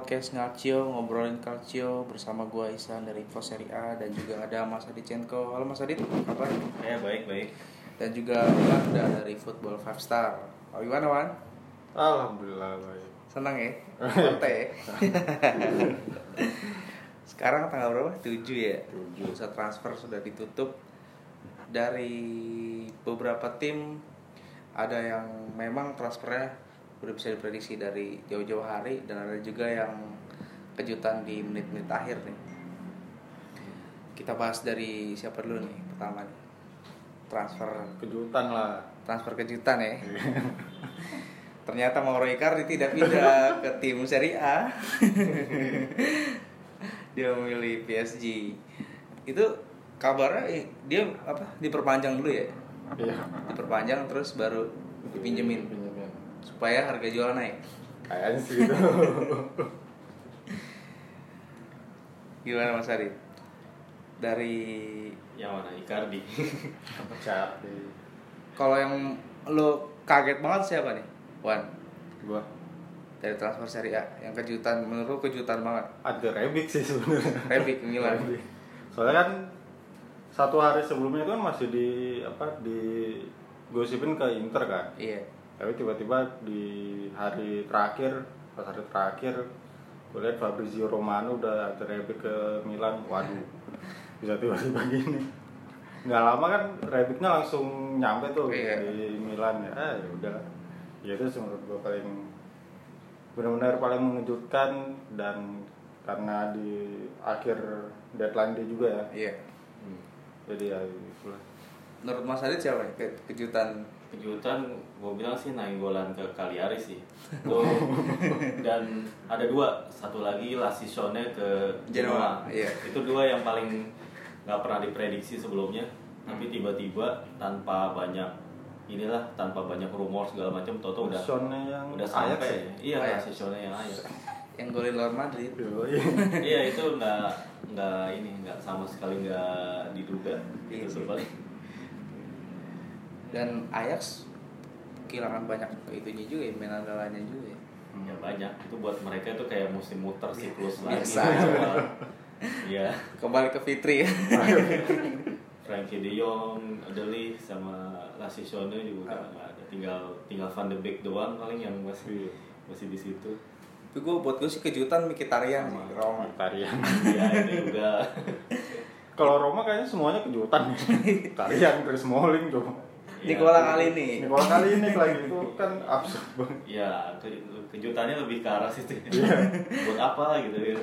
podcast Ngacio ngobrolin calcio bersama gua Isan dari Info Serie A dan juga ada Mas Adit Cenko. Halo Mas Adit, apa? Ya baik baik. Dan juga Iwan udah dari Football Five Star. Oh gimana Wan? Alhamdulillah baik. Senang ya? Santai ya? Sekarang tanggal berapa? 7 ya? 7. Bursa transfer sudah ditutup Dari beberapa tim Ada yang memang transfernya udah bisa diprediksi dari jauh-jauh hari Dan ada juga yang kejutan di menit-menit akhir nih. Kita bahas dari siapa dulu nih pertama nih? Transfer. Kejutan lah. transfer kejutan ya. Ternyata Mauro Icardi tidak pindah ke tim Serie A. Dia memilih PSG itu kabarnya eh, dia apa? Diperpanjang dulu ya? Iya. diperpanjang terus baru dipinjemin. Pinjemin. Supaya harga jual naik Kayaknya sih gitu. gimana Mas Ari dari Yang mana Icardi? Pecat di kalau yang lo kaget banget siapa nih Wan gua. dari transfer Serie A yang kejutan menurut lo kejutan banget Ada Rebic sih sebenarnya. Rebic Milan Rebic. Soalnya kan satu hari sebelumnya itu kan masih di apa di gosipin ke Inter kan. iya Tapi tiba-tiba di hari terakhir, pas hari terakhir, gue lihat Fabrizio Romano udah Rebic ke Milan. Waduh, bisa tiba-tiba gini. Nggak lama kan Rebicnya langsung nyampe tuh Iya. di Milan ya. Ah, ya udah. Ya itu sih menurut gue paling benar-benar paling mengejutkan dan karena di akhir deadline dia juga ya. iya Jadi ya itulah. menurut Mas Adit siapa nih ke- kejutan Kejutan gue bilang sih Nainggolan ke Cagliari sih. Tuh, dan ada dua, satu lagi Lasisione ke Genoa, iya. Itu dua yang paling nggak pernah diprediksi sebelumnya. Tapi tiba-tiba tanpa banyak inilah tanpa banyak rumor segala macam Toto udah yang udah sampai. ya? Iya, Ajax. Lasisione yang Ajax. yang golin lawan Madrid iya itu nggak nggak ini nggak sama sekali nggak diduga Iya itu paling dan Ajax kehilangan banyak itunya juga ya main andalannya juga ya. Ya banyak. Itu buat mereka itu kayak musim muter siklus lagi. Biasa. Iya. Kembali ke Fitri. Ya Frankie De Jong, Deli sama Lasisione juga udah nggak ada. Tinggal tinggal Van de Beek doang paling yang masih masih di situ. Tapi gue buat gue sih kejutan Mkhitaryan sih Roma. Tarian. ya itu juga. Kalau Roma kayaknya semuanya kejutan. Tarian, Chris Smalling tuh. Di Ya, bola kali ini Ini kalau kali ini lagi itu kan absurd banget. ya ke- kejutannya lebih ke arah situ Iya. buat apa gitu ya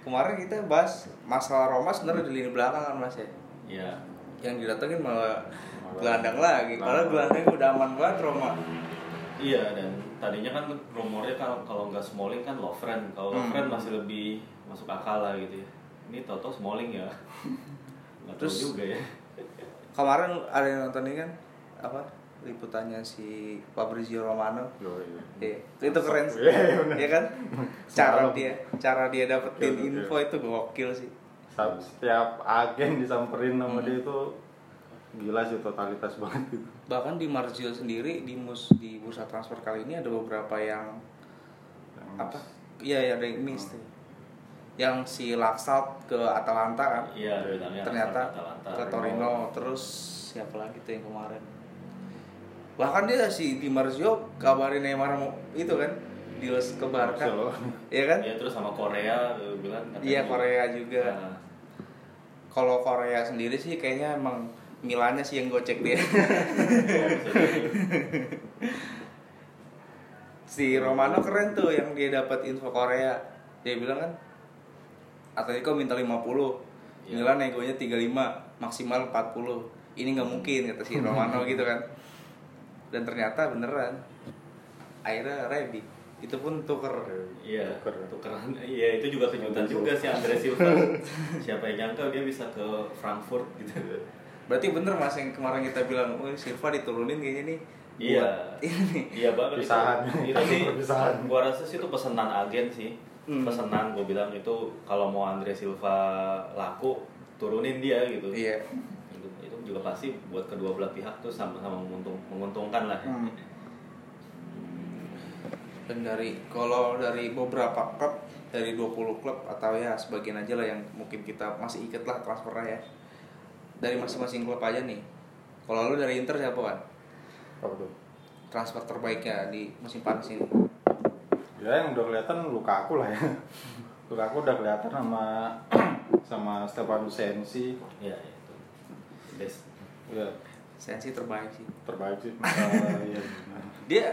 kemarin kita bahas masalah Roma sebenarnya di lini belakang kan mas ya ya yang didatengin malah Malah- gelandang lagi padahal gelandang udah aman banget Roma Iya dan tadinya kan rumornya kalau kalau nggak Smalling kan Lovren. Kalau Hmm. Lovren masih lebih masuk akal lah gitu ya. Ini Toto Smalling ya. Nggak Terus- juga ya. Kemarin ada yang nonton ini kan apa liputannya si Fabrizio Romano Yoi. Iya, itu keren sih. Iya, iya. Iya kan? Cara dia, cara dia dapetin Gokil, info itu gokil sih. Setiap agen disamperin sama Hmm. dia itu gila sih totalitas banget gitu. Bahkan di Marzio sendiri di mus di bursa transfer kali ini ada beberapa yang Yang apa? Iya, ada yang miss. Yang si Laksalt ke Atalanta kan. Iya Ternyata Atalanta. ke Torino terus siapa lagi tuh yang kemarin? Bahkan dia si Di Marzio kabarin Neymar mau itu kan deals ke Barca. Iya kan? Iya terus sama Korea bilang Iya Korea juga. Nah, Kalau Korea sendiri sih kayaknya emang Milannya sih yang gocek dia. si Romano keren tuh yang dia dapat info Korea. Dia bilang kan Atletico minta 50. Iya. Milan negonya 35, maksimal 40. Ini nggak mungkin kata si Romano gitu kan. Dan ternyata beneran. Akhirnya Rebi itu pun tuker. Iya, Tuker. tukeran. Iya, itu juga kejutan juga sih Andre Silva. Siapa yang nyangka dia bisa ke Frankfurt gitu. Berarti bener mas yang kemarin kita bilang, oh Silva diturunin kayaknya nih. Iya. buat ini. Iya banget itu. Pisahan. Itu sih gua rasa sih itu pesanan agen sih. Hmm. Pesanan gua bilang itu kalau mau Andre Silva laku turunin dia gitu. Iya. Itu, itu juga pasti buat kedua belah pihak tuh sama-sama menguntung, menguntungkan lah. Hmm. dan dari kalau dari beberapa klub dari 20 klub atau ya sebagian aja lah yang mungkin kita masih ikat lah transfernya ya dari masing-masing klub aja nih kalau lu dari Inter siapa kan apa tuh transfer terbaiknya di musim panas ini ya yang udah kelihatan Lukaku lah ya. Lukaku udah kelihatan sama sama Stefano Sensi. Ya itu. Best ya Sensi terbaik sih. Terbaik sih. Eh, iya. dia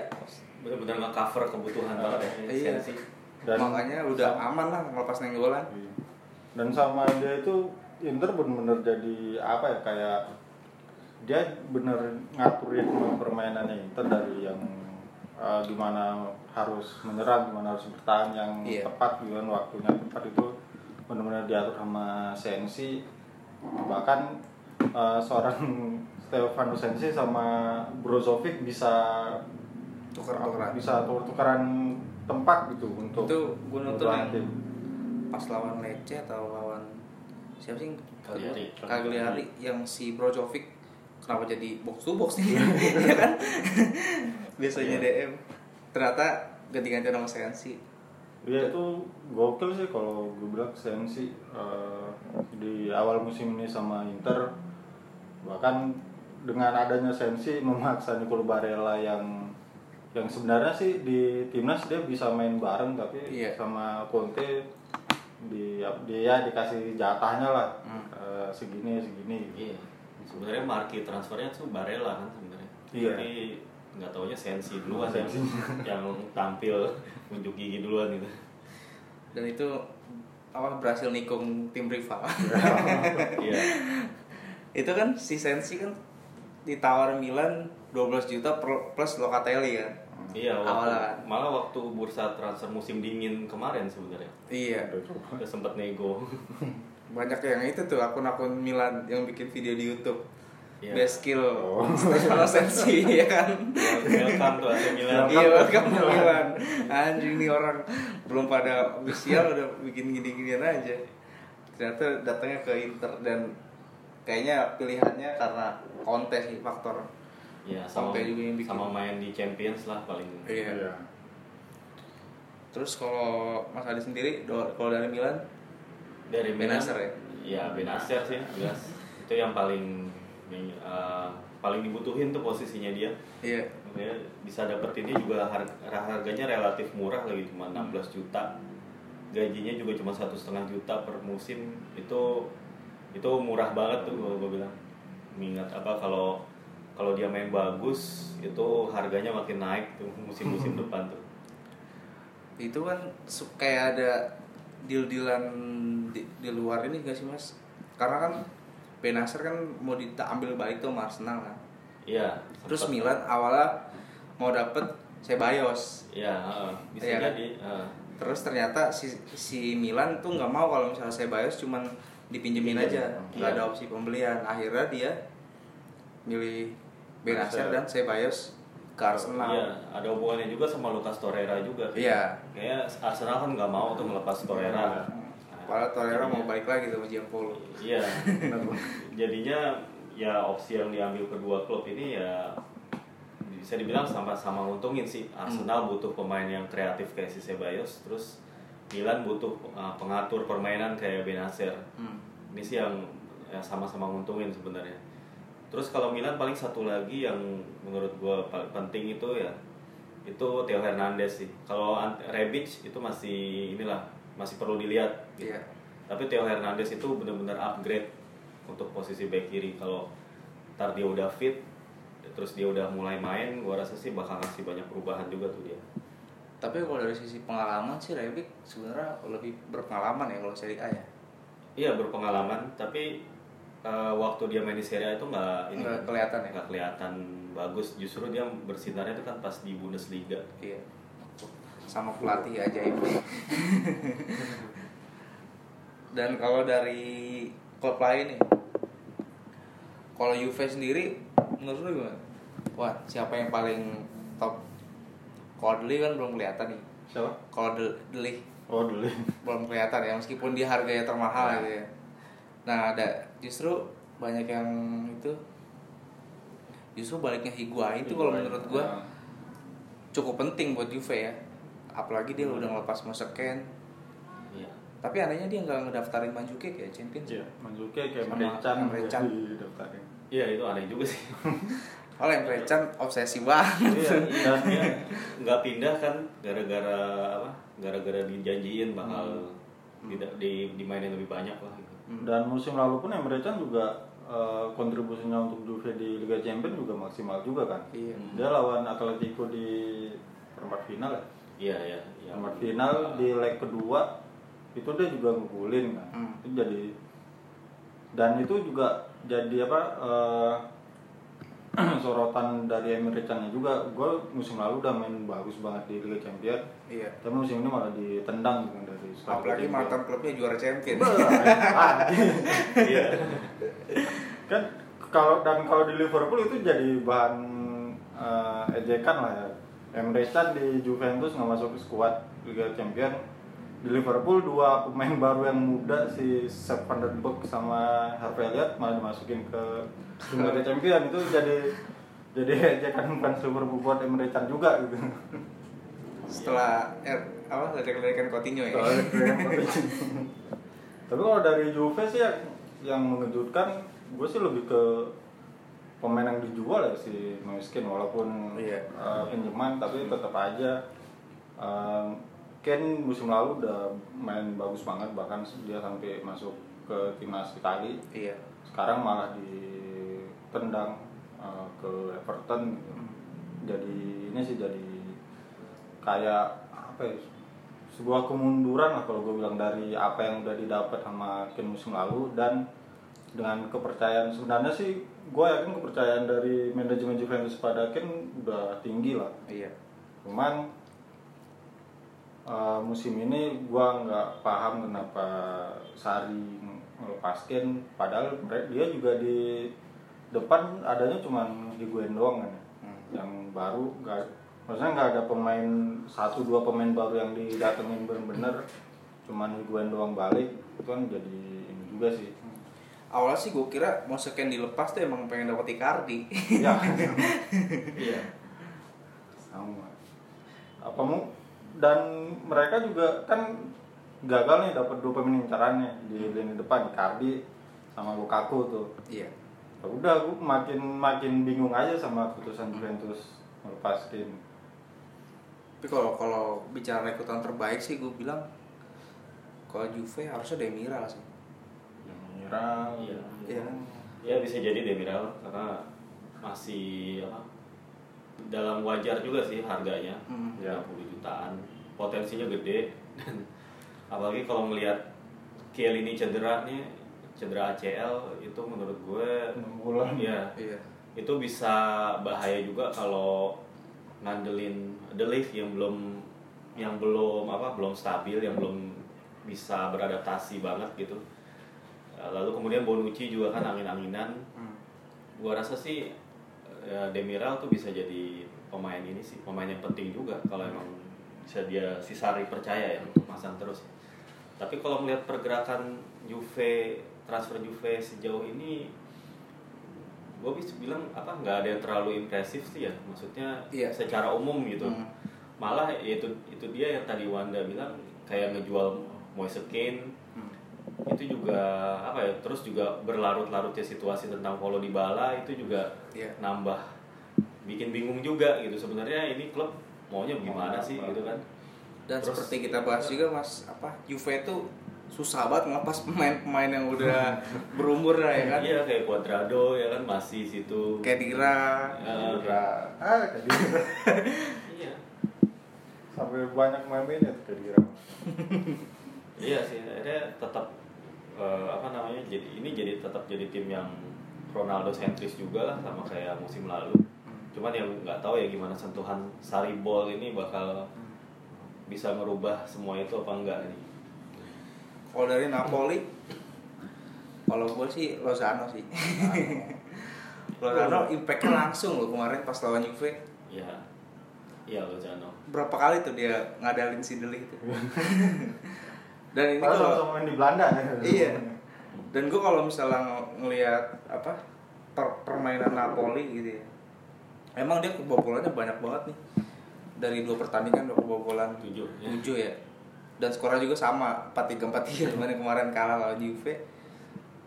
benar-benar nggak cover kebutuhan banget ya Iya. Sensi. Dan- makanya udah aman lah ngelepas nenggolan. Iya. dan sama dia itu Inter bener-bener jadi apa ya kayak dia bener ngaturin permainannya Inter dari yang uh, gimana harus menyerang gimana harus bertahan yang Iya. tepat gitu kan waktunya tepat itu benar-benar diatur sama Sensi bahkan uh, seorang Stefano Sensi sama Brozovic bisa Tuker-tukeran. bisa tuker-tukeran tempat gitu untuk Itu gua nonton untuk yang- tim. pas lawan Lecce atau lawan siapa sih kedua? Cagliari. Cagliari yang si Brozovic kenapa jadi box to box nih ya kan biasanya Iya. DM ternyata ganti-ganti sama Sensi Dia itu gokil sih kalau gue bilang Sensi eh, di awal musim ini sama Inter bahkan dengan adanya Sensi memaksa Nicolo Barella yang yang sebenarnya sih di timnas dia bisa main bareng tapi Iya. sama Conte di dia dikasih jatahnya lah Hmm. eh, segini segini Iya. Sebenarnya marki transfernya tuh Barella kan sebenarnya. Iya. Tapi nggak taunya Sensi duluan yang, Sensi. yang tampil unjuk gigi duluan gitu. dan itu apa berhasil nikung tim rival Iya. itu kan si Sensi kan ditawar Milan 12 juta plus Locatelli kan Iya, waktu, Awalnya kan. malah waktu bursa transfer musim dingin kemarin sebenarnya iya udah sempet nego. banyak yang itu tuh akun-akun Milan yang bikin video di YouTube Iya. best skill Oh. Stefano Sensi ya kan Welcome to AC Milan. iya welcome to Milan anjing nih orang belum pada official udah bikin gini-ginian aja ternyata datangnya ke Inter dan kayaknya pilihannya karena kontes sih faktor Iya, sama, Conte juga yang bikin. sama main di Champions lah paling. iya Iya. terus kalau Mas Adi sendiri kalau dari Milan Dari Milan, Benacer ya? Iya, Benacer sih, jelas. Itu yang paling uh, paling dibutuhin tuh posisinya dia. iya Dia bisa dapetinnya juga har- harganya relatif murah lagi cuma 16 juta. Gajinya juga cuma satu setengah juta per musim. Itu itu murah banget tuh gue, gue bilang. Mengingat apa kalau kalau dia main bagus itu harganya makin naik tuh musim-musim depan tuh. itu kan kayak ada deal-dealan di, di luar ini gak sih mas karena kan Benacer kan mau diambil balik tuh sama Arsenal kan Iya. terus Milan awalnya mau dapet Ceballos Iya, heeh, bisa Iya kan? jadi. heeh. terus ternyata si si Milan tuh nggak mau kalau misalnya Ceballos cuman dipinjemin Pinjem. aja nggak Iya. ada opsi pembelian akhirnya dia milih Benacer. dan Ceballos ke Arsenal Iya, ada hubungannya juga sama Lucas Torreira juga. Iya. Kayaknya Arsenal kan nggak mau tuh melepas Torreira. Padahal Torreira mau Jadinya- balik lagi sama Gianpolo Iya. Jadinya ya opsi yang diambil kedua klub ini ya bisa dibilang sama-sama untungin sih. Arsenal butuh pemain yang kreatif kayak si Ceballos, terus Milan butuh uh, pengatur permainan kayak Benacer. hmm. Ini sih yang ya sama-sama nguntungin sebenarnya. Terus kalau Milan paling satu lagi yang menurut gua paling penting itu ya itu Theo Hernandez sih. Kalau Rebic itu masih inilah masih perlu dilihat. gitu. Iya. Tapi Theo Hernandez itu benar-benar upgrade untuk posisi back kiri. Kalau ntar dia udah fit, terus dia udah mulai main, gua rasa sih bakal ngasih banyak perubahan juga tuh dia. Tapi kalau dari sisi pengalaman sih Rebic sebenarnya lebih berpengalaman ya kalau Serie A ya. Iya berpengalaman, tapi eh, waktu dia main di Serie A itu nggak ini Nggak kelihatan ya? nggak kelihatan bagus. Justru dia bersinarnya itu kan pas di Bundesliga. Iya. Sama pelatih ajaib. Dan kalau dari klub lain nih, kalau Juve sendiri menurut lu gimana? Wah, siapa yang paling top? Kalau Deli kan belum kelihatan nih. Siapa? Kalau Del- Deli Oh dulu. belum kelihatan ya, meskipun dia harganya termahal gitu ya. Nah, ada justru banyak yang itu justru baliknya Higuain itu kalau menurut gua Nah, cukup penting buat Juve ya apalagi dia udah ngelepas Moseken Iya. tapi anehnya dia nggak ngedaftarin Manjukic ya Champions Iya, kayak Sama Merecan Emre Can. di daftarin. Iya itu aneh juga sih. Oh Emre Can obsesi banget Iya, dan Dia nggak pindah kan gara-gara apa? Gara-gara dijanjiin bakal tidak di dimainin lebih banyak lah. Gitu. dan musim lalu pun Emre Can juga eh, kontribusinya untuk Juve di Liga Champions juga maksimal juga kan. iya Dia lawan Atletico di perempat final ya. Iya iya. iya. Perempat final di leg kedua itu dia juga ngegulin kan. Hmm. Itu jadi dan itu juga jadi apa eh, sorotan dari Emre Can juga gue musim lalu udah main bagus banget di Liga Champions iya tapi musim ini malah ditendang gitu dari apalagi mantan klubnya juara Champions. Iya. kan kalau dan kalau di Liverpool itu jadi bahan eh, ejekan lah ya. Emre Can di Juventus nggak masuk ke skuad Liga Champions. Di Liverpool dua pemain baru yang muda si Sepp van der Beek sama Harvey Elliott malah dimasukin ke Liga Champions itu jadi jadi ejekan fans Liverpool buat Emre Can juga gitu. setelah er, apa ledek-ledekan Coutinho ya. Tapi kalau dari Juve sih yang, yang mengejutkan, gue sih lebih ke pemain yang dijual ya si Moiskin walaupun Iya. eh, pinjaman tapi tetap aja eh, Ken musim lalu udah main bagus banget bahkan dia sampai masuk ke timnas Itali iya sekarang malah ditendang eh, ke Everton gitu. jadi ini sih jadi kayak apa ya sebuah kemunduran lah kalau gue bilang dari apa yang udah didapat sama Ken musim lalu dan dengan kepercayaan sebenarnya sih gue yakin kepercayaan dari manajemen Juventus pada Ken udah tinggi lah. Iya. Cuman eh, musim ini gua nggak paham kenapa Sari melepaskan padahal mere- dia juga di depan adanya cuman di gue doang kan. Hmm. yang baru nggak maksudnya nggak ada pemain satu dua pemain baru yang didatengin bener-bener. Cuman gue doang balik itu kan jadi ini juga sih awalnya sih gue kira Moseken dilepas tuh emang pengen dapet Icardi. Ya Iya. sama. Apa mu? Dan mereka juga kan gagal nih dapat dua pemain incarannya di lini depan Icardi sama Lukaku tuh. Iya. Ya udah gue makin makin bingung aja sama keputusan Juventus melepas Kane tapi kalau kalau bicara rekrutan terbaik sih gue bilang kalau Juve harusnya Demiral sih menyerang Iya. Iya. Ya bisa jadi Demiral karena masih apa? Dalam wajar juga sih harganya. Hmm. Ya. 30 jutaan. Potensinya gede dan apalagi kalau melihat Kiel ini cedera nih, cedera ACL itu menurut gue bulan ya iya itu bisa bahaya juga kalau ngandelin The Leaf yang belum yang belum apa belum stabil yang belum bisa beradaptasi banget gitu lalu kemudian Bonucci juga kan angin-anginan Hmm. gua rasa sih eh, Demiral tuh bisa jadi pemain ini sih pemain yang penting juga kalau emang bisa dia si Sari percaya ya untuk masang terus tapi kalau melihat pergerakan Juve transfer Juve sejauh ini gue bisa bilang apa nggak ada yang terlalu impresif sih ya maksudnya Iya. secara umum gitu Hmm. malah ya itu itu dia yang tadi Wanda bilang kayak ngejual Moise Hmm. Itu juga apa ya terus juga berlarut-larutnya situasi tentang Paulo Dybala itu juga Iya. nambah bikin bingung juga gitu. Sebenarnya ini klub maunya gimana Mau sih apa? gitu kan. Dan Terus- seperti kita bahas juga mas apa Juve itu susah banget ngelepas pemain-pemain yang udah berumur lah ya kan? Iya kayak Cuadrado ya kan masih situ. Kedira Ya, Kedira. ah Kedira iya. Sampai banyak mainnya tuh Kedira iya sih akhirnya tetap eh, apa namanya jadi ini jadi tetap jadi tim yang Ronaldo sentris juga lah sama kayak musim lalu. Cuman yang nggak tahu ya gimana sentuhan Sari Ball ini bakal bisa merubah semua itu apa enggak nih kalau dari Napoli kalau gue sih Lozano sih. Lozano impactnya langsung loh kemarin pas lawan Juve. Ya iya Lozano. Berapa kali tuh dia ngadalin si Deli itu dan ini kalau sama main di Belanda ya. Iya. dan gue kalau misalnya ng- ngelihat apa per- permainan Napoli gitu ya emang dia kebobolannya banyak banget nih dari dua pertandingan dua kebobolan Tujuh, ya. tujuh ya dan skornya juga sama 4-3 4-3 gimana kemarin kalah lawan Juve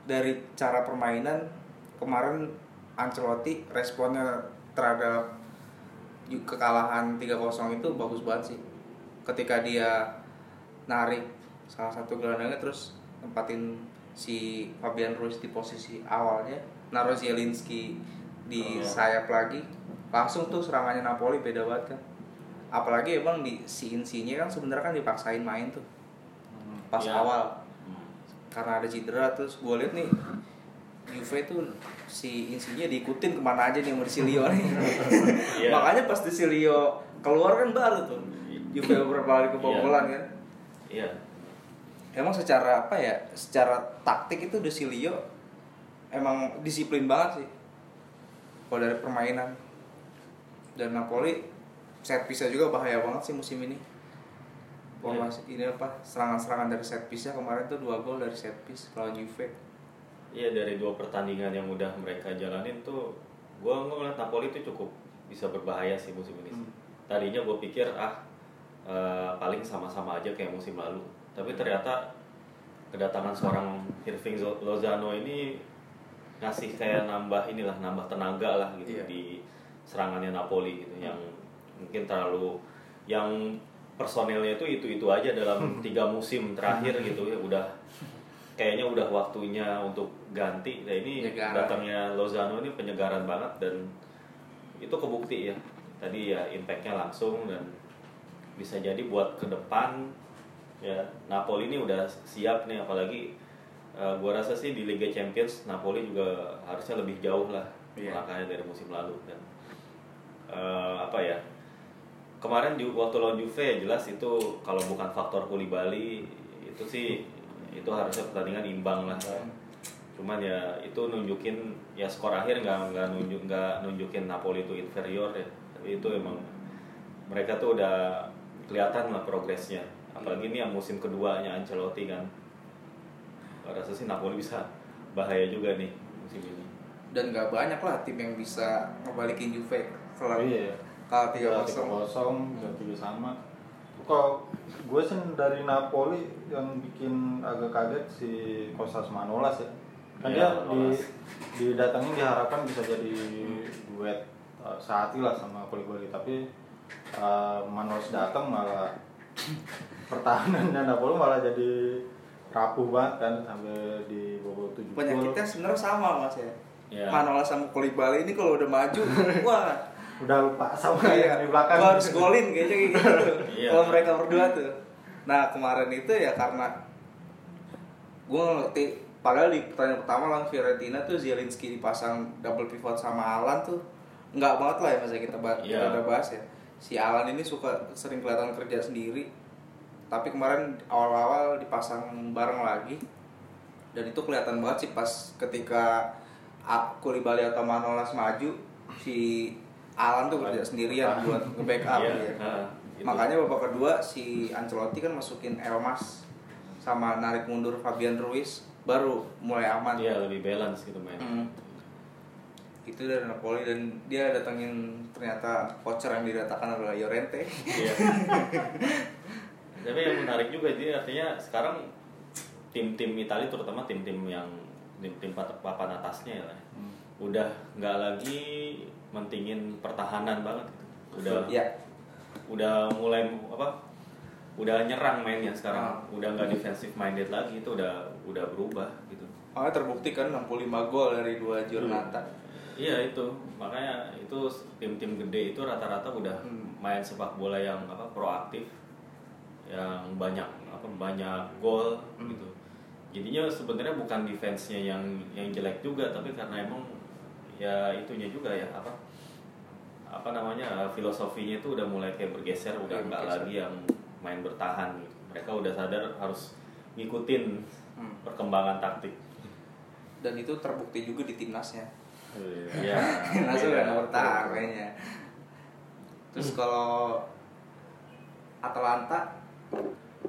dari cara permainan kemarin Ancelotti responnya terhadap kekalahan 3-0 itu bagus banget sih ketika dia narik salah satu gelandangnya terus tempatin si Fabian Ruiz di posisi awalnya naruh Zielinski di Oh. sayap lagi langsung tuh serangannya Napoli beda banget kan apalagi emang di si Insigne kan sebenarnya kan dipaksain main tuh pas Iya. awal Hmm. karena ada cedera terus gue liat nih Juve tuh si Insigne diikutin ke mana aja nih sama si Leo nih Iya. makanya pas di si Leo keluar kan baru tuh Juve beberapa kali kebobolan kan Iya. Emang secara apa ya secara taktik itu De Silio emang disiplin banget sih. Kalau dari permainan. Dan Napoli set piece juga bahaya banget sih musim ini. Formasi ini apa serangan-serangan dari set piece kemarin tuh dua gol dari set piece lawan Juve. Iya dari dua pertandingan yang udah mereka jalanin tuh, gue ngeliat Napoli itu cukup bisa berbahaya sih musim ini. Hmm. Tadinya gue pikir ah eh, paling sama-sama aja kayak musim lalu, tapi ternyata kedatangan seorang Irving Lozano ini ngasih kayak nambah inilah nambah tenaga lah gitu Iya. di serangannya Napoli gitu yang mungkin terlalu yang personelnya itu itu itu aja dalam tiga musim terakhir gitu ya udah kayaknya udah waktunya untuk ganti. Nah ini Penyegaran. datangnya Lozano ini penyegaran banget dan itu kebukti ya. Tadi ya impactnya langsung dan bisa jadi buat ke depan ya Napoli ini udah siap nih apalagi eh, gua rasa sih di Liga Champions Napoli juga harusnya lebih jauh lah Iya. melangkahnya dari musim lalu dan eh, apa ya kemarin di waktu lawan Juve jelas itu kalau bukan faktor Koulibaly itu sih itu harusnya pertandingan imbang lah. Cuman ya itu nunjukin ya skor akhir nggak nggak nunjuk nggak nunjukin Napoli itu inferior ya. Tapi itu emang mereka tuh udah kelihatan lah progresnya apalagi ini yang musim keduanya Ancelotti kan. Rasa sih Napoli bisa bahaya juga nih musim ini. Dan gak banyak lah tim yang bisa ngebalikin Juve kalau iya kalau tiga tiga kosong. Kosong dan tiga sama. Kalau gue sih dari Napoli yang bikin agak kaget si Kostas Manolas ya. Kan Iya, dia di Manolas. didatengin diharapkan bisa jadi duet uh, sehati lah sama Koulibaly tapi uh, Manolas datang malah pertahanannya Napoli malah jadi rapuh banget kan sampai di bobol tujuh penyakitnya sebenarnya sama mas ya. Iya. Manolas sama Koulibaly ini kalau udah maju wah. Udah lupa sama iya. yang di belakang. Gua harus golin kayaknya kayak gitu. Iya. kalau mereka berdua tuh. Nah kemarin itu ya karena gue ngerti padahal di pertandingan pertama lawan Fiorentina tuh Zielinski dipasang double pivot sama Alan tuh nggak banget lah ya masa kita, ba- kita Iya. udah bahas ya si Alan ini suka sering kelihatan kerja sendiri tapi kemarin awal-awal dipasang bareng lagi dan itu kelihatan banget sih pas ketika Koulibaly atau Manolas maju si Alan tuh kerja sendirian buat nge-backup Iya, ya. nah, gitu. Makanya babak kedua si Ancelotti kan masukin Elmas sama narik mundur Fabian Ruiz baru mulai aman. Iya lebih balance gitu main. Hmm. Itu dari Napoli dan dia datengin ternyata voucher yang didatangkan adalah Llorente. Iya. Tapi yang menarik juga dia artinya sekarang tim-tim Italia terutama tim-tim yang tim-tim papan atasnya ya, Hmm. udah nggak lagi mentingin pertahanan banget gitu. Udah ya. udah mulai apa? Udah nyerang mainnya sekarang. Ah. Udah nggak defensive minded lagi itu udah udah berubah gitu. Makanya terbukti kan 65 gol dari dua Giornata. Iya itu makanya itu tim-tim gede itu rata-rata udah Hmm. main sepak bola yang apa proaktif, yang banyak apa banyak gol Hmm. gitu. Jadinya sebenarnya bukan defense-nya yang yang jelek juga tapi karena emang ya itunya juga ya apa apa namanya filosofinya itu udah mulai kayak bergeser udah nggak lagi yang main bertahan gitu. Mereka udah sadar harus ngikutin Hmm. perkembangan taktik. Dan itu terbukti juga di timnasnya. Iya. Iya. Beda. udah nomor kayaknya. Terus kalau Atalanta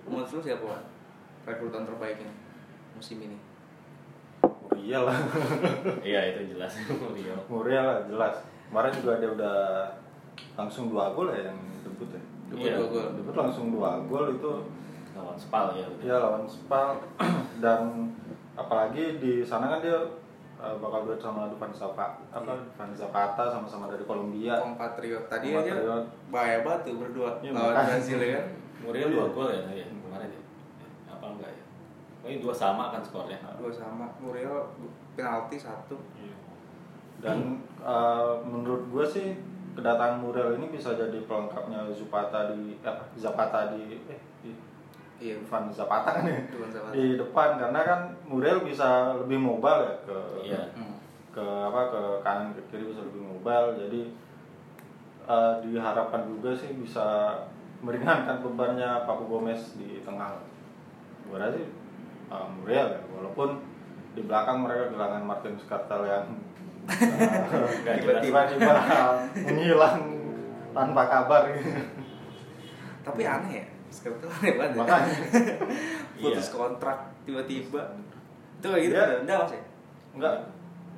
menurut lu siapa Wan? rekrutan terbaiknya musim ini? Muriel lah Iya itu jelas Mourinho. Muriel lah jelas kemarin juga dia udah langsung dua gol ya yang debut ya Debut Iya. dua gol. debut langsung dua gol itu lawan Spal ya ya lawan Spal dan apalagi di sana kan dia uh, bakal duet sama Dufan Zapata apa Iya. Dufan Zapata sama-sama dari Kolombia Kompatriot tadi aja Kompatriot. bahaya banget tuh berdua Iya, lawan. Brazil ya kan. Muriel dua gol ya ya kemarin ya Eh, apa enggak ya ini dua sama kan skornya Dua sama. Muriel penalti satu. dan uh, menurut gue sih kedatangan Muriel ini bisa jadi pelengkapnya Zapata di apa Zapata di eh di Iya. Dufan Zapata kan ya Zapata. di depan karena kan Muriel bisa lebih mobile ya ke Iya. Ke apa ke kanan ke kiri bisa lebih mobile jadi eh, diharapkan juga sih bisa meringankan bebannya Papu Gomez di tengah gue rasa sih eh, Muriel ya walaupun di belakang mereka kehilangan Martin Skartel yang eh, tiba-tiba menghilang tanpa kabar gitu. Tapi aneh ya. Sekarang tuh aneh banget. ya. makanya Putus Iya. kontrak tiba-tiba. Itu kayak gitu Iya. ada enggak Mas ya? enggak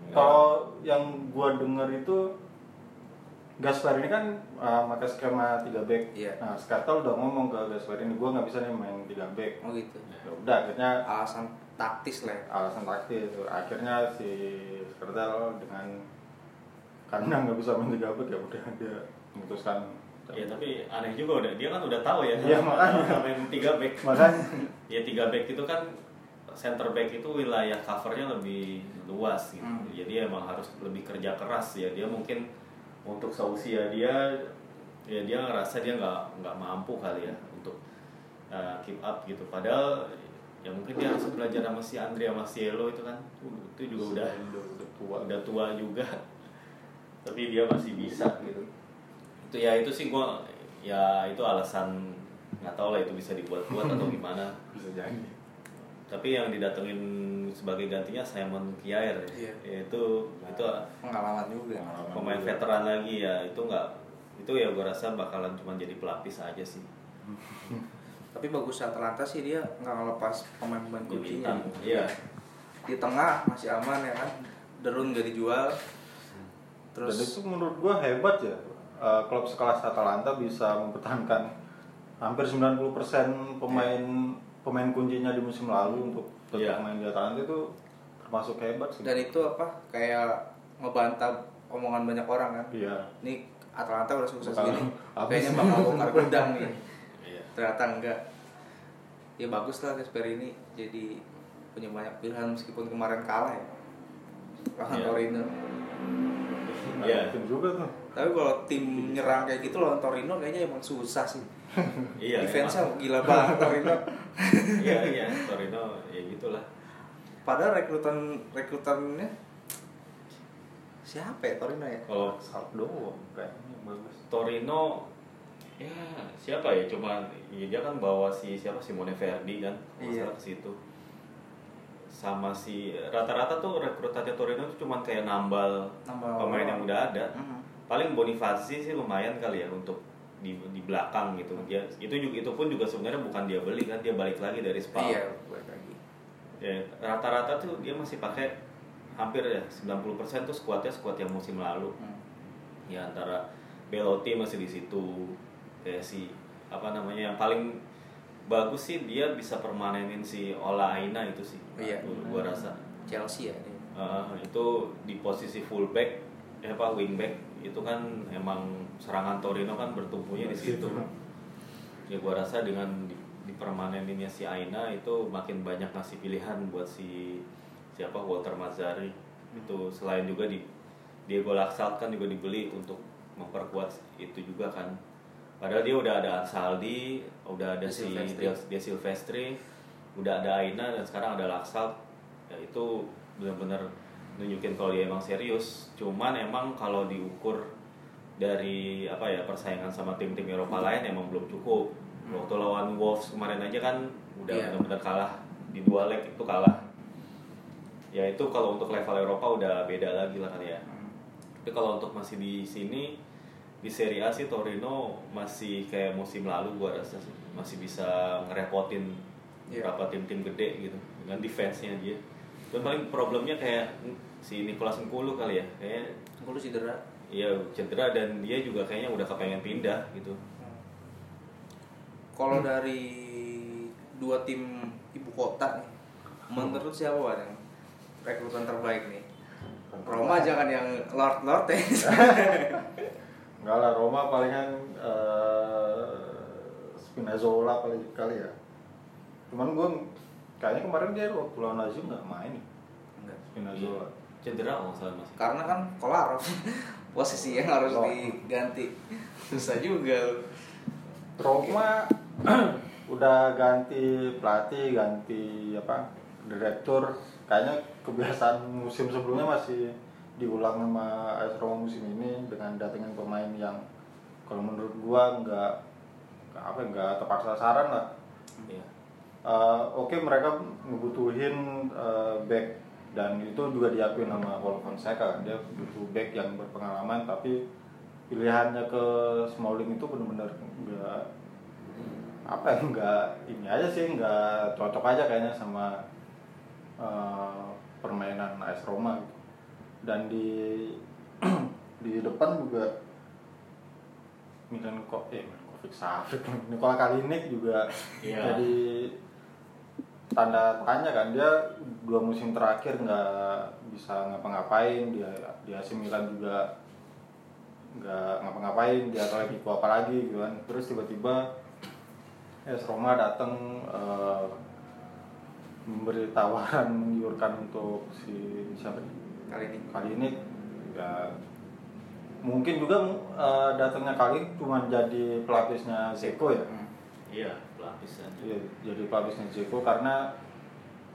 kalau yang gua denger itu Gaspar ini kan uh, pakai skema 3 back. Iya. Nah, Skartel udah ngomong ke Gaspar ini gua nggak bisa nih main 3 back. Oh gitu. Ya udah akhirnya Alasan taktis lah ya. alasan taktis akhirnya si Skartel dengan karena nggak bisa main 3 back ya udah dia memutuskan ya tapi aneh juga udah. Dia kan udah tahu ya Iya, makanya. main tiga back. Makanya. Ya tiga back itu kan center back itu wilayah covernya lebih luas gitu. Hmm. jadi emang harus lebih kerja keras ya. Dia mungkin untuk seusia dia ya dia ngerasa dia nggak nggak mampu kali ya untuk uh, keep up gitu. Padahal ya mungkin dia harus belajar sama si Andrea Masiello itu kan. Uh, itu juga udah udah tua. udah tua juga. Tapi dia masih bisa gitu itu ya itu sih gua ya itu alasan nggak tahu lah itu bisa dibuat-buat atau gimana bisa jadi tapi yang didatengin sebagai gantinya Simon Iya. ya, itu itu Pengalaman juga. pemain veteran lagi ya itu nggak itu ya gua rasa bakalan cuma jadi pelapis aja sih Tapi bagus Atalanta sih dia nggak ngelepas pemain-pemain kuncinya. iya Di tengah masih aman ya kan. Derun gak dijual. dan Terus itu menurut gua hebat ya Eh, klub sekelas Atalanta bisa mempertahankan hampir 90% pemain pemain kuncinya di musim lalu untuk tetap Iya. main di Atalanta itu termasuk hebat sih. dan itu apa kayak ngebantah omongan banyak orang kan. Iya. Ini Atalanta udah sukses Bakal gini. habis. Kayaknya bakal bongkar gudang nih. iya Ternyata enggak. Ya bagus lah Gasperini jadi punya banyak pilihan meskipun kemarin kalah ya. Lawan Iya. Torino. Iya. Tim juga tuh. Tapi kalau tim nyerang kayak gitu lawan Torino kayaknya emang susah sih. iya Defense-nya emang. gila banget Torino. iya iya Torino ya gitulah Padahal rekrutan rekrutannya siapa ya Torino ya? kalau Saldo kayaknya bagus. Torino ya siapa ya cuma ya dia kan bawa si siapa Simone Verdi kan kalau Iya. salah ke situ sama si rata-rata tuh rekrutannya Torino tuh cuma kayak nambal, Nambal pemain yang udah ada Mhm. paling Bonifazi sih lumayan kali ya untuk di di belakang gitu dia itu juga itu pun juga sebenarnya bukan dia beli kan dia balik lagi dari Spal Iya, balik lagi. ya rata-rata tuh dia masih pakai hampir ya 90% tuh skuadnya skuad yang musim lalu Hmm. ya antara Belotti masih di situ kayak si apa namanya yang paling bagus sih dia bisa permanenin si Ola Aina itu sih. Iya. Gua- gua rasa. Chelsea ya dia. Eh, itu di posisi fullback ya apa wingback itu kan emang serangan Torino kan bertumpunya di situ. Ya gua rasa dengan di, dipermaneninnya si Aina itu makin banyak ngasih pilihan buat si siapa Walter Mazzari. Itu selain juga di Diego Laxalt kan juga dibeli untuk memperkuat itu juga kan padahal dia udah ada Ansaldi udah ada si Silvestri. dia, dia Silvestri udah ada Aina dan sekarang ada Laxalt ya itu benar-benar nunjukin kalau dia emang serius. Cuman emang kalau diukur dari apa ya persaingan sama tim-tim Eropa lain emang belum cukup. Waktu lawan Wolves kemarin aja kan udah Iya. benar-benar kalah. Di dua leg itu kalah. Ya itu kalau untuk level Eropa udah beda lagi lah kan ya. Hmm. tapi kalau untuk masih di sini di Serie A sih Torino masih kayak musim lalu gua rasa sih masih bisa ngerepotin Iya. beberapa tim-tim gede gitu dengan defense-nya dia. Dan paling problemnya kayak si Nicolas Nkulu kali ya, kayak Gue cedera. iya cedera dan dia juga kayaknya udah kepengen pindah gitu Kalau dari dua tim ibu kota nih, menurut siapa Wan, yang rekrutan terbaik nih? Roma jangan yang Lord Lord ya. Enggak lah, Roma palingan eh, Spinazzola kali kali ya. Cuman gue kayaknya kemarin dia waktu lawan Lazio nggak main nih, Enggak. Spinazzola. cedera kalau salah masih Karena kan Kolarov posisi yang harus Oh. diganti. Susah juga. Roma udah ganti pelatih, ganti apa direktur. Kayaknya kebiasaan musim sebelumnya masih diulang sama AS Roma musim ini dengan datangin pemain yang kalau menurut gua nggak apa nggak tepat sasaran lah. Iya. Eh, Oke mereka ngebutuhin eh, back dan itu juga diakui sama Paul Fonseca dia butuh back yang berpengalaman tapi pilihannya ke Smalling itu benar-benar nggak apa ya nggak ini aja sih nggak cocok aja kayaknya sama eh, permainan AS Roma gitu. Dan di di depan juga Milan kok eh Kovic Savic Nikola Kalinic juga Iya. jadi tanda tanya kan dia dua musim terakhir nggak bisa ngapa-ngapain dia di AC Milan juga nggak ngapa-ngapain dia lagi apa lagi gitu kan terus tiba-tiba AS Roma datang eh, memberi tawaran menggiurkan untuk si siapa? Kali ini. kali ini ya mungkin juga eh, datangnya kali cuma jadi pelapisnya Zeko ya Hmm. iya pelapisan Iya, jadi pelapisnya Zeko karena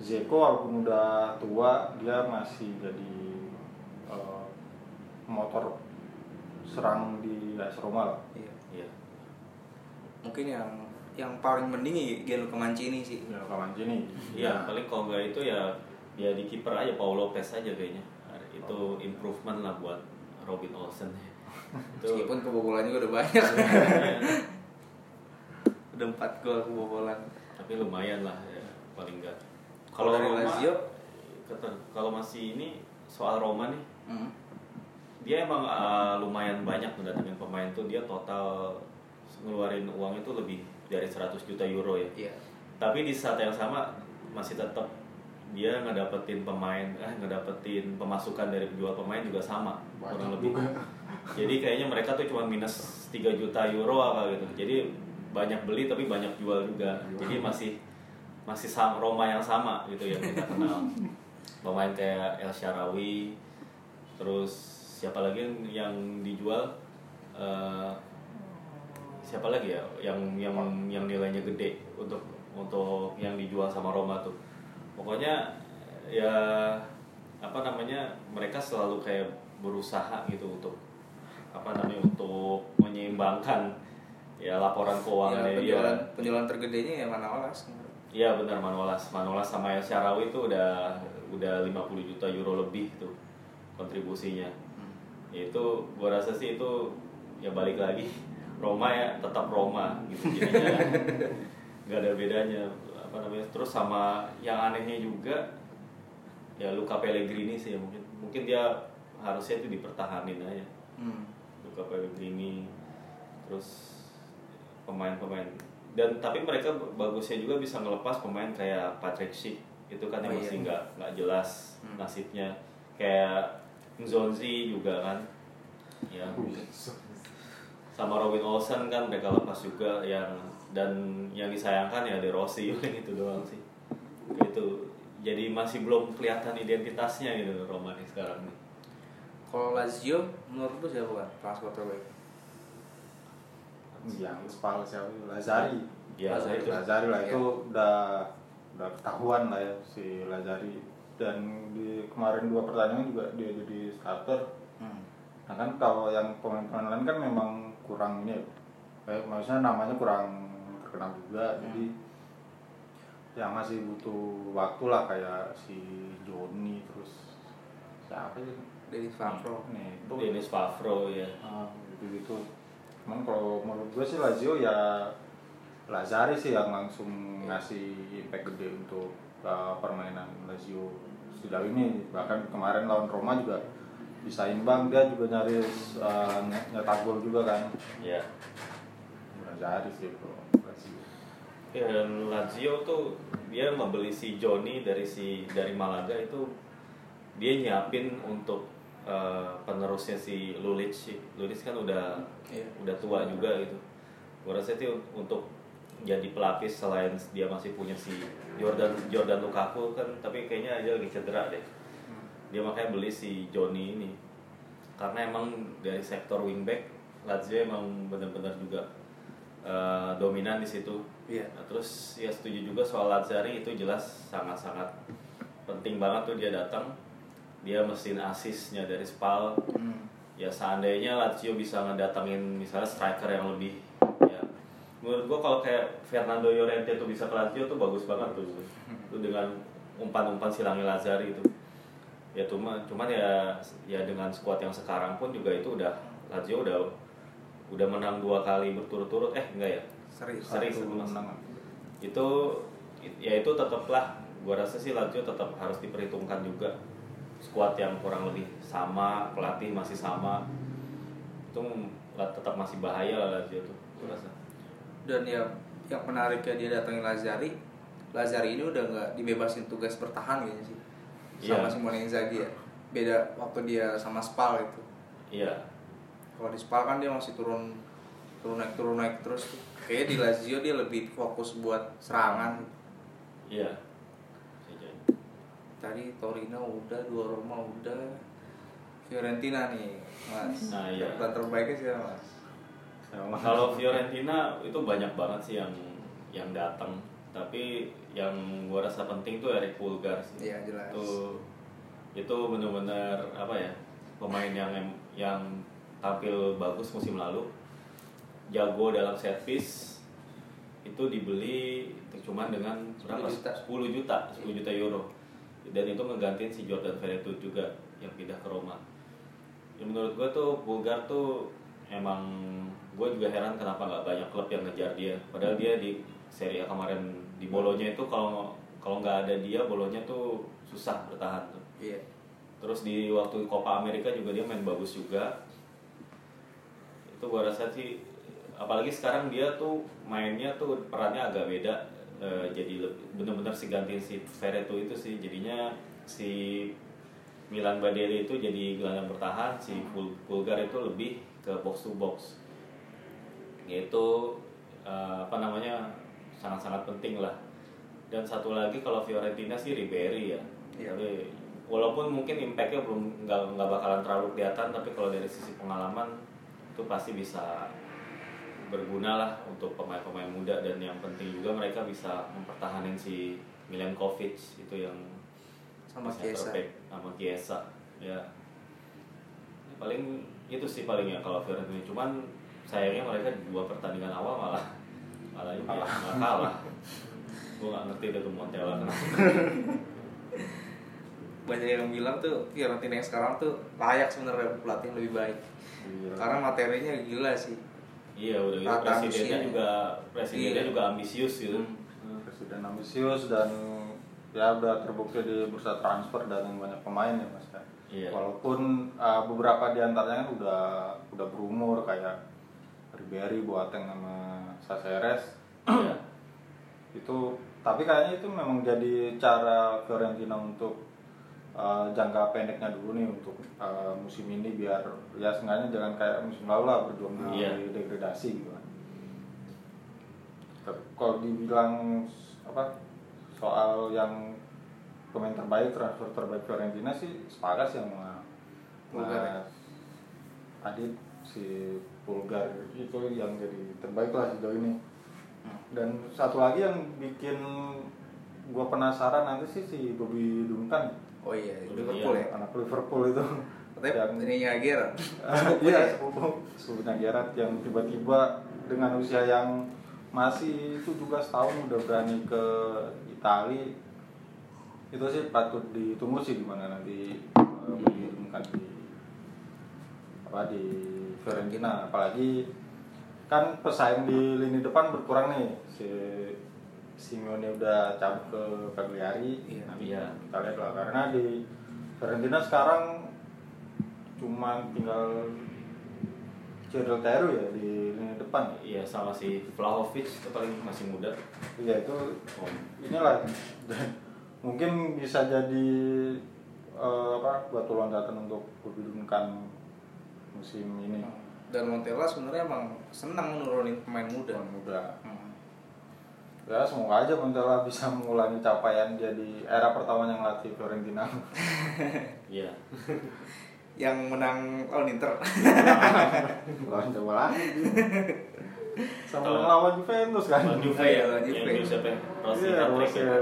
Zeko walaupun udah tua dia masih jadi eh, motor serang di AS Roma lah. Iya. iya Mungkin yang yang paling mending ya Gianluca Mancini sih. Ya kawan sini. Iya, paling kalau nggak itu ya ya di kiper aja Paul Lopez aja kayaknya. Itu improvement lah buat Robin Olsen. itu Meskipun kebobolan juga udah banyak. Iya, udah 4 gol kebobolan. tapi lumayan lah ya paling enggak. Kalau Roma, Lazio? kalau masih ini soal Roma nih, Hmm. dia emang uh, lumayan banyak mendatangin pemain tuh dia total ngeluarin uang itu lebih dari 100 juta euro ya. Iya. tapi di saat yang sama masih tetap dia ngedapetin pemain eh ngedapetin pemasukan dari penjual pemain juga sama Banyak kurang lebih. juga. jadi kayaknya mereka tuh cuma minus 3 juta euro apa gitu. Jadi banyak beli tapi banyak jual juga. Jadi masih masih sama Roma yang sama gitu yang kita kenal. Pemain kayak El Sharawi terus siapa lagi yang, yang dijual? Eh, siapa lagi ya? Yang yang yang nilainya gede untuk untuk yang dijual sama Roma tuh pokoknya ya apa namanya mereka selalu kayak berusaha gitu untuk apa namanya untuk menyeimbangkan ya laporan Ya, keuangannya penjualan dia penjualan tergedenya ya Manolas. Iya benar Manolas. Manolas sama El Sharawi itu udah udah 50 juta euro lebih tuh kontribusinya. Hmm. Itu gua rasa sih itu ya balik lagi Roma ya tetap Roma gitu jadinya nggak ada bedanya apa namanya terus sama yang anehnya juga ya Luka Pellegrini sih ya mungkin mungkin dia harusnya itu dipertahanin aja Hmm. Luka Pellegrini terus pemain-pemain dan tapi mereka bagusnya juga bisa ngelepas pemain kayak Patrick Schick itu kan yang Oh, iya. masih nggak nggak jelas Hmm. nasibnya kayak Nzonzi juga kan ya sama Robin Olsen kan mereka lepas juga yang dan yang disayangkan ya De Rossi paling itu doang sih itu jadi masih belum kelihatan identitasnya gitu Roma nih sekarang nih Kalau Lazio menurut lu siapa kan transfer terbaik? Yang Spal siapa? Lazari. ya Lazari. itu Lazari lah Iya. itu udah udah ketahuan lah ya si Lazari dan di kemarin dua pertandingan juga dia jadi starter Hmm. Nah kan kalau yang pemain-pemain lain kan memang kurang ini ya, kayak maksudnya namanya kurang terkenal juga, Hmm. jadi yang masih butuh waktu lah kayak si Joni terus siapa sih? Dennis Favro. Nih itu Dennis Favro ya ah, gitu gitu. Cuman kalau menurut gue sih Lazio ya Lazari sih yang langsung ngasih impact gede untuk uh, permainan Lazio sejauh ini bahkan kemarin lawan Roma juga bisa imbang dia juga nyaris uh, nyetak gol juga kan ya Lazio sih bro. Ya, dan Lazio tuh dia membeli si Johnny dari si dari Malaga itu dia nyiapin untuk eh, penerusnya si Lulic. Lulic kan udah Iya. udah tua juga gitu. Gua rasa itu untuk jadi pelapis selain dia masih punya si Jordan Jordan Lukaku kan tapi kayaknya aja lagi cedera deh. Dia makanya beli si Johnny ini. Karena emang dari sektor wingback Lazio emang benar-benar juga eh, dominan di situ. Iya. Nah, terus ya setuju juga soal Lazari itu jelas sangat-sangat penting banget tuh dia datang. Dia mesin asisnya dari Spal. Hmm. Ya seandainya Lazio bisa ngedatangin misalnya striker yang lebih ya menurut gua kalau kayak Fernando Llorente tuh bisa ke Lazio tuh bagus banget tuh. Tuh dengan umpan-umpan silangi Lazari itu. Ya cuma cuman ya ya dengan skuad yang sekarang pun juga itu udah Lazio udah udah menang dua kali berturut-turut eh enggak ya Serius. Sering Satu sebelum menang. itu ya itu tetaplah gua rasa sih Lazio tetap harus diperhitungkan juga skuad yang kurang lebih sama pelatih masih sama itu tetap masih bahaya lah Lazio tuh gua rasa Dan ya yang menariknya dia datangin Lazari, Lazari ini udah nggak dibebasin tugas bertahan kayaknya sih. Sama Iya. Simone Inzaghi ya. Beda waktu dia sama Spal itu. iya Kalau di Spal kan dia masih turun turun naik turun naik terus tuh. Kayaknya di Lazio dia lebih fokus buat serangan. iya. Tadi Torino udah, dua Roma udah, Fiorentina nih, Mas. Nah, iya. Catatan terbaiknya sih Mas. Emang- kalau Fiorentina itu banyak banget sih yang yang datang tapi yang gua rasa penting tuh Eric Pulgar sih Iya jelas. itu itu benar-benar apa ya pemain yang yang tampil bagus musim lalu jago dalam piece itu dibeli cuman dengan berapa? 10 juta. 10 juta 10 juta euro. Dan itu ngegantiin si Jordan Veretout juga yang pindah ke Roma. Ya menurut gue tuh Bulgar tuh emang gue juga heran kenapa nggak banyak klub yang ngejar dia. Padahal dia di Serie A kemarin di Bolonya itu kalau kalau nggak ada dia Bolonya tuh susah bertahan tuh. Iya. terus di waktu Copa America juga dia main bagus juga. Itu gua rasa sih apalagi sekarang dia tuh mainnya tuh perannya agak beda Eh, jadi bener-bener si gantiin si Veretout itu sih jadinya si Milan Badeli itu jadi gelandang bertahan si Pul- Pulgar itu lebih ke box to box. Yaitu eh, apa namanya sangat-sangat penting lah. Dan satu lagi kalau Fiorentina sih Ribery ya. Iya. tapi walaupun mungkin impactnya belum nggak nggak bakalan terlalu kelihatan tapi kalau dari sisi pengalaman itu pasti bisa berguna lah untuk pemain-pemain muda dan yang penting juga mereka bisa mempertahankan si Milenkovic itu yang Sama back, sama Kiesa ya paling itu sih paling ya kalau Fiorentina cuman sayangnya mereka dua pertandingan awal malah malah ini ya, malah kalah gue nggak ngerti itu tuh Montella Banyak yang bilang tuh Fiorentina yang sekarang tuh layak sebenarnya pelatih yang lebih baik. Iya. Karena materinya gila sih. Iya udah gitu Rata presidennya juga presidennya Iya. juga ambisius gitu Presiden ambisius dan ya udah terbukti di bursa transfer dan banyak pemain ya mas ya. Iya. Walaupun uh, beberapa di antaranya kan udah udah berumur kayak Ribery, Boateng sama Saceres Iya. itu tapi kayaknya itu memang jadi cara Fiorentina untuk uh, jangka pendeknya dulu nih untuk uh, musim ini biar ya seenggaknya jangan kayak musim lalu lah berjuang di Iya. degradasi gitu kan. Kalau dibilang apa soal yang pemain terbaik transfer terbaik Fiorentina sih sepakat sih sama Pulgar ya? Mas Adit si Pulgar itu yang jadi terbaik lah sejauh ini dan satu lagi yang bikin gua penasaran nanti sih si Bobby Duncan Oh iya, Udah Liverpool iya. ya. anak Liverpool itu Katanya ini Aguero. iya sepupu sepupunya Gerrard yang tiba-tiba dengan usia yang masih itu juga setahun udah berani ke Itali itu sih patut ditunggu sih gimana nanti uh, Bobby Duncan di apa di Fiorentina apalagi kan pesaing di lini depan berkurang nih si Simeone udah cabut ke Cagliari Iya. nanti Iya. kita lihat lah karena di Fiorentina sekarang cuman tinggal Cyril Teru ya di lini depan Iya sama si Vlahovic itu paling masih muda. ya itu Oh, inilah mungkin bisa jadi eh, apa batu loncatan untuk kedudukan musim ini dan Montella sebenarnya emang senang nurunin pemain muda pemain muda Hmm. Ya semoga aja Montella bisa mengulangi capaian jadi era pertama yang latih Fiorentina Iya. yang menang lawan Inter lawan coba lagi sama yang lawan Juventus kan Lawan Juve Iya, ya, lawan yang Juve. Juve siapa? ya? Rossi Iya, Rossi ya?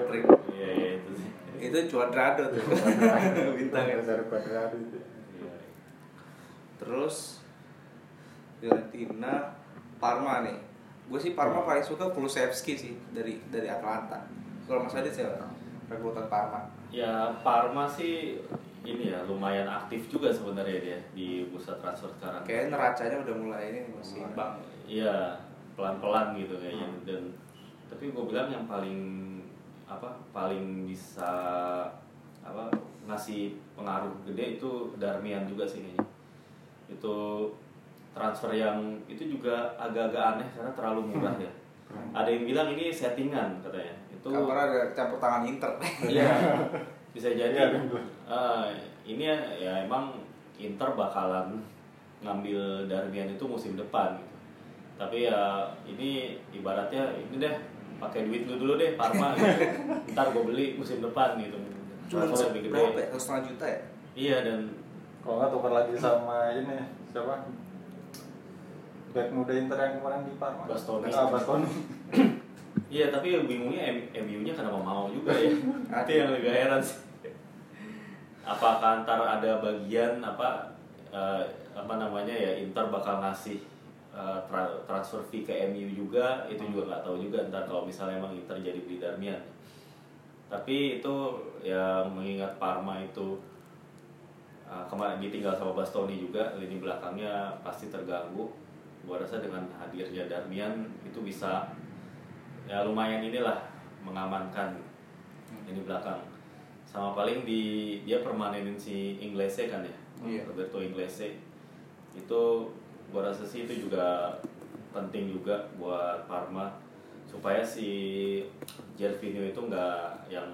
Iya, iya itu sih. itu cuadrado tuh bintangnya dari Cuadrado itu Iya. terus Fiorentina Parma nih gue sih Parma paling suka Kulusevski sih dari dari Atlanta kalau Mas Adit siapa? Rekrutan Parma. Ya Parma sih ini ya lumayan aktif juga sebenarnya dia di bursa transfer sekarang. kayak neracanya udah mulai ini masih bang Iya pelan-pelan gitu kayaknya. Hmm. dan tapi gue bilang yang paling apa paling bisa apa ngasih pengaruh gede itu Darmian juga sih kayaknya. Itu transfer yang itu juga agak-agak aneh karena terlalu murah ya ada yang bilang ini settingan katanya itu kabar ada campur tangan Inter Iya, bisa jadi. Eh, ini ya, ya emang Inter bakalan ngambil Darmian itu musim depan gitu. Tapi ya ini ibaratnya ini deh pakai duit lu dulu deh Parma gitu. Ntar gue beli musim depan gitu. cuma Transfer lebih gede. berapa ya setengah juta ya Iya dan kalau nggak tukar lagi sama ini siapa back muda Inter yang kemarin di Parma Bastoni. ah Bastoni iya tapi bingungnya M- MU-nya kenapa mau juga ya. Itu yang agak heran sih. Apakah ntar ada bagian apa eh, apa namanya ya Inter bakal ngasih eh, tra- transfer fee ke MU juga itu juga nggak tahu juga ntar kalau misalnya emang Inter jadi beli Darmian tapi itu yang mengingat Parma itu uh, kemarin ditinggal sama Bastoni juga lini belakangnya pasti terganggu gua rasa dengan hadirnya Darmian itu bisa ya lumayan inilah mengamankan lini belakang. Sama paling di dia permanenin si Inglese kan ya? Iya. Roberto Inglese. Itu gua rasa sih itu juga penting juga buat Parma supaya si Gervinho itu nggak yang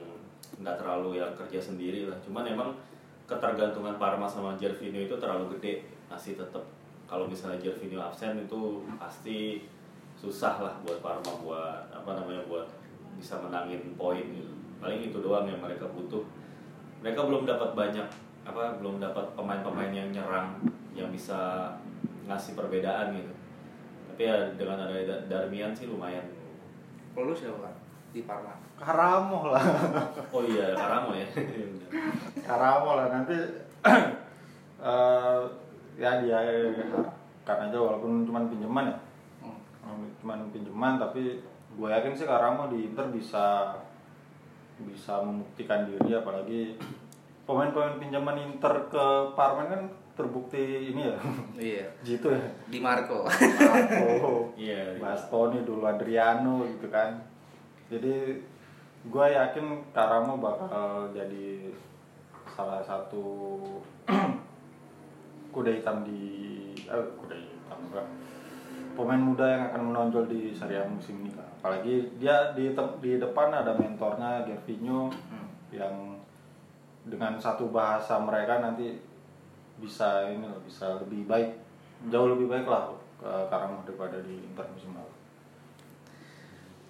nggak terlalu yang kerja sendiri lah. Cuman emang ketergantungan Parma sama Gervinho itu terlalu gede masih tetap kalau misalnya Gervinho absen itu pasti susah lah buat Parma buat apa namanya buat bisa menangin poin gitu. Paling itu doang yang mereka butuh. Mereka belum dapat banyak apa belum dapat pemain-pemain yang nyerang yang bisa ngasih perbedaan gitu. Tapi ya dengan ada Da- Darmian sih lumayan. Kalau lu siapa Kan? di Parma? Karamo lah. Oh iya Karamo ya. Karamo lah nanti eh ya dia kan aja walaupun cuma pinjaman ya. Hmm. cuman pinjaman tapi gue yakin sih Karamo di Inter bisa bisa membuktikan diri apalagi pemain-pemain pinjaman Inter ke Parma kan terbukti ini ya. Iya. Gitu ya. Di Marco. Marco. Iya Bastoni dulu Adriano gitu kan. Jadi gue yakin Karamo bakal jadi salah satu kuda hitam di eh, kuda hitam enggak pemain muda yang akan menonjol di Serie A musim ini Kak. apalagi dia di di depan ada mentornya Gervinho Hmm. yang dengan satu bahasa mereka nanti bisa ini loh, bisa lebih baik jauh lebih baik lah ke Karamo daripada di Inter musim lalu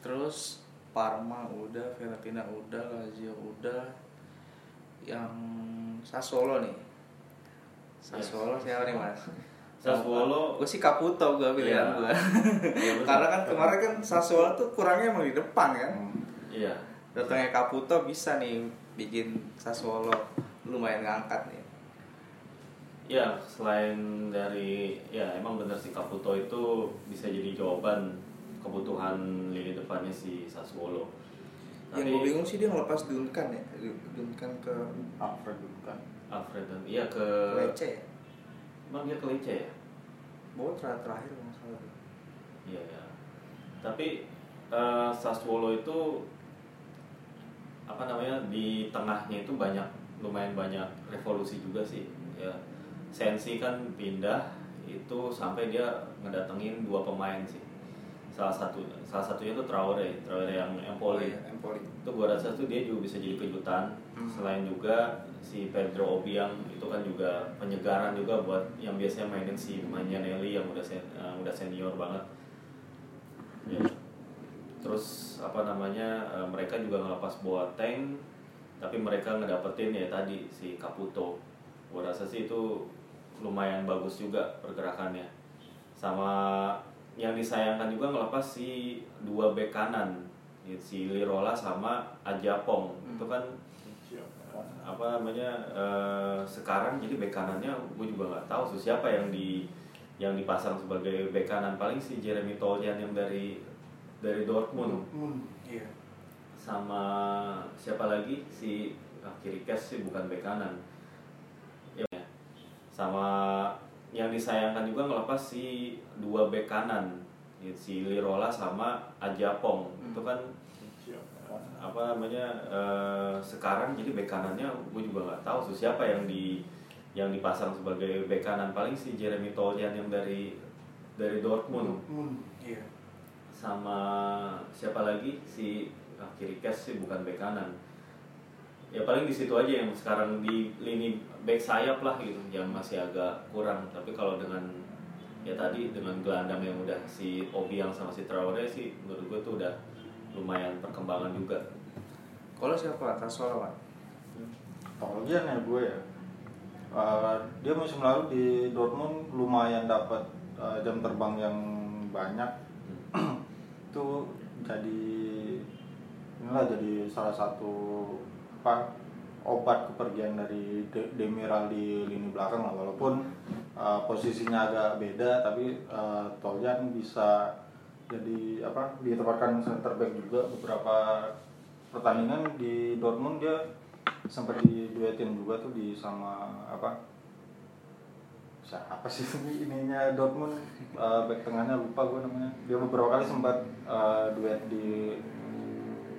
terus Parma udah Fiorentina udah Lazio udah yang Sassuolo nih Sassuolo siapa nih mas? Sassuolo gue sih Caputo gue pilihan Iya. gue Iya, karena kan kemarin kan Sassuolo tuh kurangnya emang di depan kan? Hmm. iya. Datangnya Caputo bisa nih bikin Sassuolo lumayan ngangkat nih. Ya selain dari ya emang bener sih Caputo itu bisa jadi jawaban kebutuhan lini depannya si Sassuolo yang gue bingung sih dia ngelepas Duncan ya. Duncan ke Alfred dulu kan Alfred dan iya ke Lecce ya emang dia ke Lecce ya bawa terakhir terakhir nggak salah. Iya ya. Tapi eh, Sassuolo itu apa namanya di tengahnya itu banyak lumayan banyak revolusi juga sih ya Sensi kan pindah itu sampai dia ngedatengin dua pemain sih salah satu salah satunya tuh Traore Traore yang Empoli iya, Empoli. itu gua rasa tuh dia juga bisa jadi kejutan Hmm. selain juga si Pedro Obiang itu kan juga penyegaran juga buat yang biasanya mainin si Manjanelli yang udah sen, eh, udah senior banget ya. terus apa namanya eh, mereka juga ngelepas Boateng tapi mereka ngedapetin ya tadi si Caputo gua rasa sih itu lumayan bagus juga pergerakannya sama yang disayangkan juga ngelepas si dua bek kanan ya, si Lirola sama Ajapong itu kan apa namanya eh, sekarang jadi bek kanannya gue juga nggak tahu tuh siapa yang di yang dipasang sebagai bek kanan. Paling si Jeremy Toljan yang dari dari Dortmund. Iya. sama siapa lagi? Si ah, kiri kes sih bukan bek kanan. Ya sama yang disayangkan juga ngelepas si dua bek kanan ya, si Lirola sama Ajapong. Itu kan apa namanya eh, sekarang jadi bek kanannya gue juga nggak tahu tuh siapa yang di yang dipasang sebagai bek kanan. Paling si Jeremy Toljan yang dari dari Dortmund. Iya. sama siapa lagi? Si ah, kiri kes sih bukan bek kanan ya paling di situ aja yang sekarang di lini back sayap lah gitu yang masih agak kurang tapi kalau dengan ya tadi dengan gelandang yang udah si Obiang sama si Traore sih menurut gue tuh udah lumayan perkembangan juga Kalau siapa? Tasola, Pak. Toljan ya gue ya. Eh, dia musim lalu di Dortmund lumayan dapat eh, jam terbang yang banyak. itu jadi inilah jadi salah satu apa obat kepergian dari De- Demiral di lini belakang lah. Walaupun eh, posisinya agak beda tapi eh, Toljan bisa jadi apa ditempatkan center back juga. Beberapa pertandingan di Dortmund dia sempat diduetin juga tuh di sama apa siapa sih ininya Dortmund? Eh, back tengahnya lupa gue namanya. Dia beberapa kali sempat eh, duet di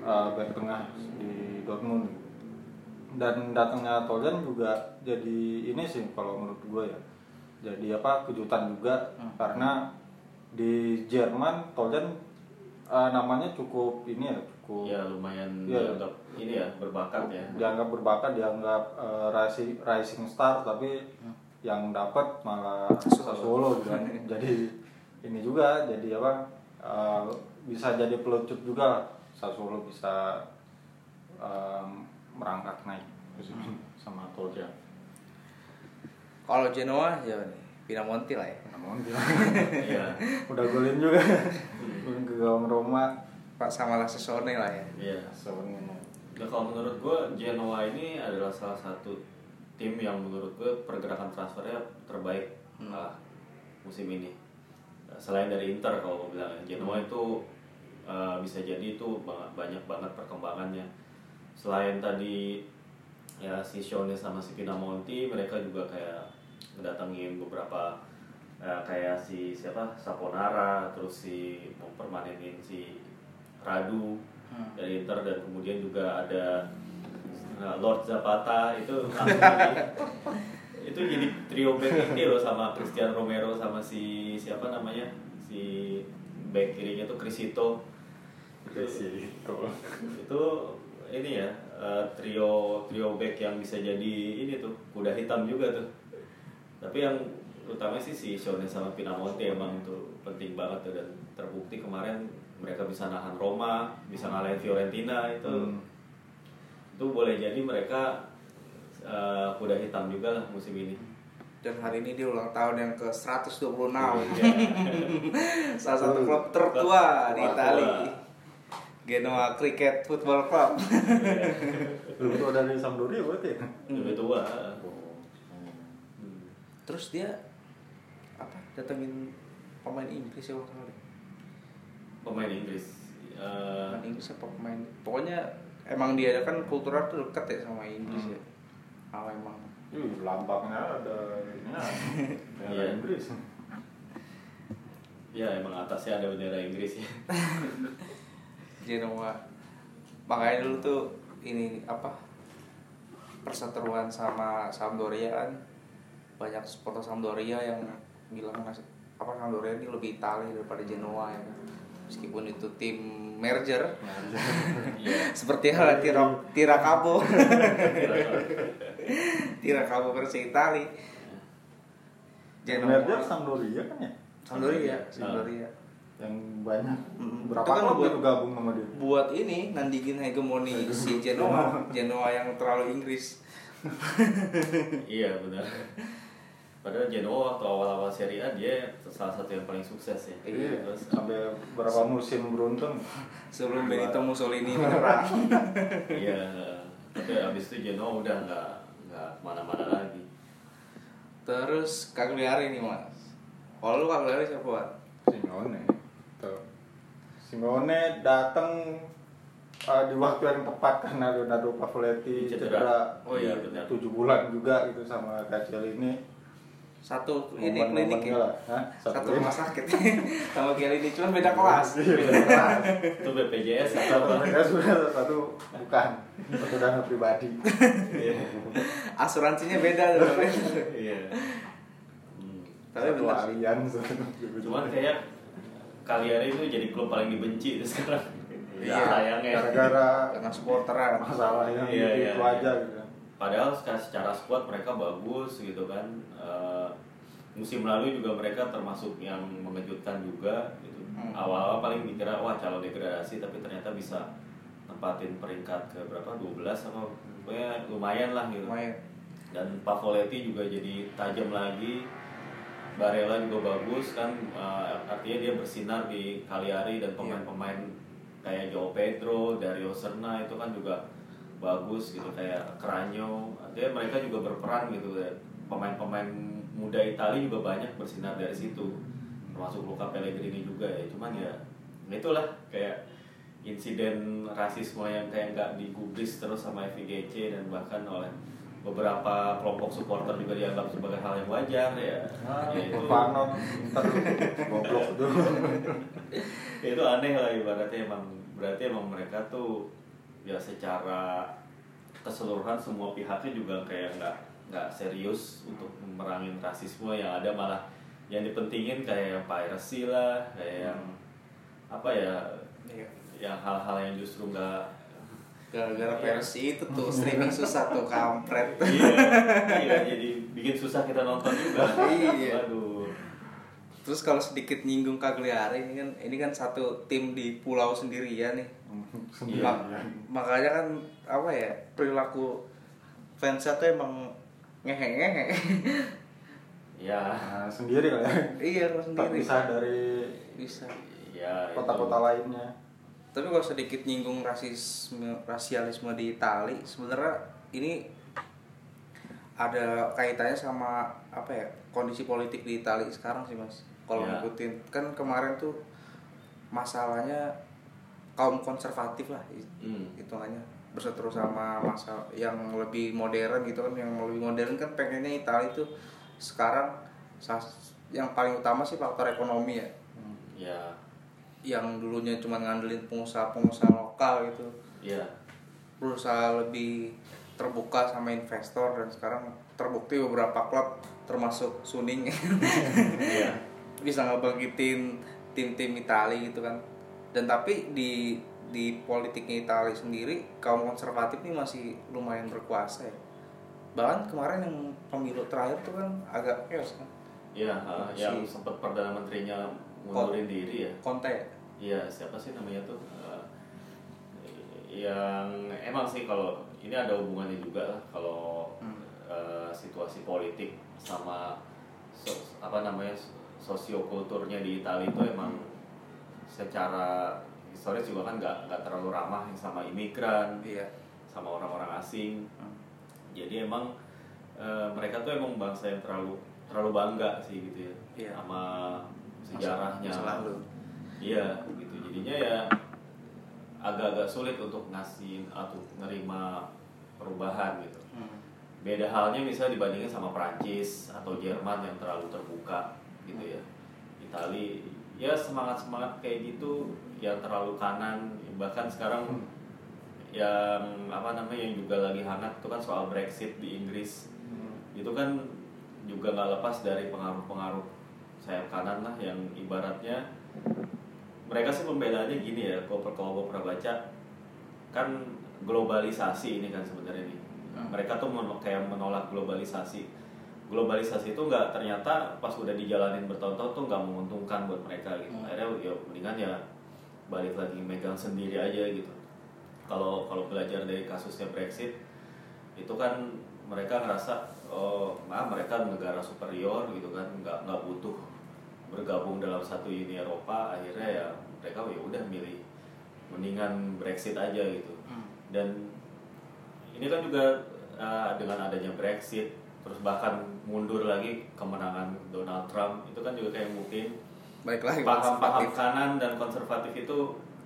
eh, back tengah di Dortmund dan datangnya Toljan juga jadi ini sih kalau menurut gue ya. Jadi apa kejutan juga. Karena di Jerman Toljan eh, namanya cukup ini ya cukup ya lumayan Iya. dianggap ini ya berbakat ya. Dianggap berbakat dianggap eh, rising, rising star tapi yang dapat malah Sassuolo gitu kan. Jadi ini juga jadi apa eh, bisa jadi pelucut juga. Sassuolo bisa eh, merangkak naik sama Tolja Kalau Genoa ya nih, Pinamonti lah ya. namun bilang iya udah golin juga golin ke gawang Roma Pak sama lah Sesone lah ya. iya sebenarnya Nah, kalau menurut gue Genoa ini adalah salah satu tim yang menurut gue pergerakan transfernya terbaik Hmm. lah musim ini. Selain dari Inter kalau gue bilang ya, Genoa itu uh, bisa jadi itu ba- banyak banget perkembangannya. Selain tadi ya si Shone sama si Pinamonti mereka juga kayak mendatangin beberapa eh, kayak si siapa? Saponara terus si mempermanenin si Radu Hmm. dari Inter dan kemudian juga ada uh, Lord Zapata itu jadi- itu jadi trio back ini loh sama Cristian Romero sama si siapa namanya? Si back kirinya tuh Crisito itu itu itu ini ya uh, trio trio back yang bisa jadi ini tuh kuda hitam juga tuh tapi yang utama sih si Shone sama Pinamonti emang tuh penting banget tuh dan terbukti kemarin mereka bisa nahan Roma bisa ngalahin Fiorentina itu Hmm. itu boleh jadi mereka uh, kuda hitam juga lah musim ini Dan hari ini dia ulang tahun yang ke 126. Ya. Salah satu klub tertua di Tertua. Genoa Cricket Football Club. lebih tua dari Sampdoria berarti ya lebih tua Terus dia apa? Datengin pemain Inggris ya waktu itu. pemain Inggris Uh, Pemain Inggris apa pemain? Pokoknya emang dia kan kultural tuh dekat ya sama Inggris ya. Ah emang. Ih, lambangnya ada ini ya, Inggris. ya emang atasnya ada bendera Inggris ya Genoa. Makanya dulu tuh ini apa? Perseteruan sama Sampdoria kan banyak supporter Sampdoria yang bilang apa Sampdoria ini lebih Itali daripada Genoa ya kan. meskipun itu tim merger Iya. seperti hal Tira Tirakabo Tirakabo versi Itali Merger Sampdoria kan ya Sampdoria Sampdoria yang banyak Mm, berapa itu kan buat- gabung sama dia buat ini nandingin hegemoni si Genoa Genoa yang terlalu Inggris Iya benar. Padahal Genoa waktu awal-awal Serie A dia salah satu yang paling sukses ya. Iya. Terus sampai berapa musim beruntun sebelum Benito Mussolini menyerang iya. Tapi abis itu Genoa udah nggak nggak ke mana-mana lagi. terus Cagliari nih mas kalau lu Cagliari siapa? Simeone Simeone datang uh, di waktu yang tepat karena Leonardo Pavoletti Cedera. cedera Oh iya benar. tujuh bulan juga gitu sama Kacil ini satu ini klinik ya lah, Hah? satu klinik. rumah sakit sama kayak ini cuman beda kelas beda kelas. Itu BPJS satu atau sudah satu bukan satu dana pribadi Iya. asuransinya beda Iya. Hmm. tapi satu bentar alians Cuman kayak Cagliari itu jadi klub paling dibenci sekarang. Iya. sayangnya. gara-gara karena supporteran masalah yang Iya, gitu, iya, itu iya. aja gitu Padahal secara, secara squad mereka bagus gitu kan. Eh, musim lalu juga mereka termasuk yang mengejutkan juga gitu. Hmm. Awal-awal paling dikira wah calon degradasi tapi ternyata bisa nempatin peringkat ke berapa 12 sama pokoknya lumayan lah gitu. lumayan Dan Pavoletti juga jadi tajam lagi. Barella juga bagus kan eh, artinya dia bersinar di Cagliari dan pemain-pemain kayak Joao Pedro, Dario Serna itu kan juga bagus gitu kayak Cranyo. Artinya mereka juga berperan gitu ya. Pemain-pemain muda Italia juga banyak bersinar dari situ. Termasuk Luca Pellegrini juga ya. Cuman ya itulah kayak insiden rasisme yang kayak nggak digubris terus sama FIGC dan bahkan oleh beberapa kelompok supporter juga dianggap sebagai hal yang wajar ya. Ah, ya itu, Panon, ntar goblok tuh. ya itu aneh lah ibaratnya emang berarti emang mereka tuh ya secara keseluruhan semua pihaknya juga kayak nggak nggak serius untuk merangin rasisme yang ada malah yang dipentingin kayak yang piracy lah kayak yang apa ya Iya. yang hal-hal yang justru nggak gara-gara versi itu tuh streaming susah tuh kampret iya, iya jadi bikin susah kita nonton juga Iya. Waduh. terus kalau sedikit nyinggung Cagliari ini kan ini kan satu tim di pulau sendirian nih Iya. Ma- makanya kan apa ya perilaku fansnya tuh emang ngehe-ngehe ya Nah, sendiri lah ya. iya kalau Tak sendiri bisa dari bisa ya kota-kota lainnya. Tapi kalau sedikit nyinggung rasisme rasialisme di Itali sebenarnya ini ada kaitannya sama apa ya kondisi politik di Itali sekarang sih mas kalau Ya. ngikutin kan kemarin tuh masalahnya kaum konservatif lah Hmm. hitungannya berseteru sama masa yang lebih modern gitu kan yang lebih modern kan pengennya Italia itu sekarang yang paling utama sih faktor ekonomi ya ya yang dulunya cuma ngandelin pengusaha-pengusaha lokal gitu ya berusaha lebih terbuka sama investor dan sekarang terbukti beberapa klub termasuk Suning Iya. bisa ngebangkitin tim-tim Italia gitu kan dan tapi di di politiknya Italia sendiri kaum konservatif ini masih lumayan berkuasa ya bahkan kemarin yang pemilu terakhir tuh kan agak chaos kan Ya, uh, Si- yang sempat perdana menterinya mundurin diri ya. Conte? Iya, siapa sih namanya tuh? Uh, yang emang sih kalau ini ada hubungannya juga lah kalau Hmm. uh, situasi politik sama so- apa namanya sosiokulturnya di Italia itu emang secara historis juga kan nggak nggak terlalu ramah sama imigran iya sama orang-orang asing Hmm. jadi emang eh, mereka tuh emang bangsa yang terlalu terlalu bangga sih gitu ya Iya. sama sejarahnya Masa lalu. Iya gitu. Jadinya ya agak-agak sulit untuk ngasih atau nerima perubahan gitu. Hmm. beda halnya misalnya dibandingin sama Prancis atau Jerman yang terlalu terbuka gitu ya. Itali ya semangat semangat kayak gitu yang terlalu kanan. Bahkan sekarang yang apa namanya yang juga lagi hangat itu kan soal Brexit di Inggris. Itu kan juga nggak lepas dari pengaruh-pengaruh sayap kanan lah yang ibaratnya mereka sih pembedaannya gini ya kalau kalau gue pernah baca kan globalisasi ini kan sebenarnya nih Hmm. mereka tuh men- kayak menolak globalisasi globalisasi itu nggak ternyata pas udah dijalanin bertahun-tahun tuh nggak menguntungkan buat mereka gitu Hmm. akhirnya ya mendingan ya balik lagi megang sendiri aja gitu kalau kalau belajar dari kasusnya Brexit itu kan mereka ngerasa oh nah mereka negara superior gitu kan nggak nggak butuh bergabung dalam satu Uni Eropa akhirnya ya mereka ya udah milih mendingan Brexit aja gitu Hmm. dan ini kan juga uh, dengan adanya Brexit terus bahkan mundur lagi kemenangan Donald Trump itu kan juga kayak mungkin paham-paham kanan dan konservatif itu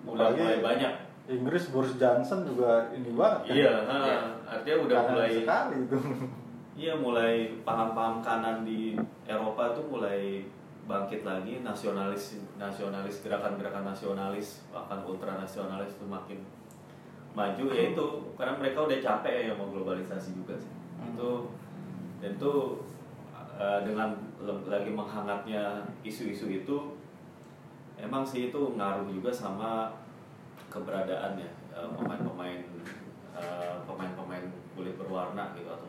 Apalagi- mulai banyak Inggris Boris Johnson juga ini banget kan? iya Iya. artinya udah Kanan mulai sekali itu iya mulai paham-paham kanan di Eropa tuh mulai bangkit lagi nasionalis nasionalis gerakan-gerakan nasionalis bahkan ultra nasionalis itu makin maju ya itu karena mereka udah capek ya sama globalisasi juga sih Hmm. itu dan itu uh, dengan lagi menghangatnya isu-isu itu emang sih itu ngaruh juga sama keberadaan ya uh, pemain-pemain uh, pemain-pemain kulit berwarna gitu atau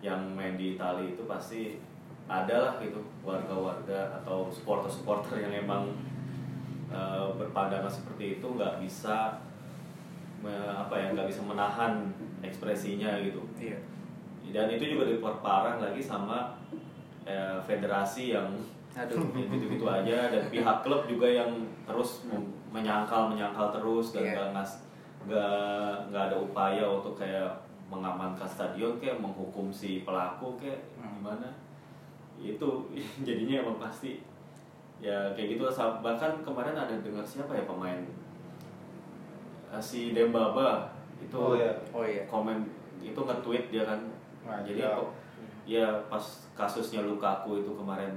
yang main di Italia itu pasti ada lah gitu warga-warga atau supporter-supporter yang emang uh, berpandangan seperti itu nggak bisa me- apa ya nggak bisa menahan ekspresinya gitu Iya. dan itu juga diperparah lagi sama eh, federasi yang Aduh. gitu-gitu aja dan pihak klub juga yang terus mem- menyangkal menyangkal terus dan Iya. nggak ngas nggak nggak ada upaya untuk kayak mengamankan stadion kayak menghukum si pelaku kayak Hmm. gimana itu jadinya emang pasti ya kayak gitu bahkan kemarin ada dengar siapa ya pemain Eh, si Dembaba itu Oh, iya. Oh iya. komen itu nge-tweet dia kan Ngajak. jadi kok ya pas kasusnya Lukaku itu kemarin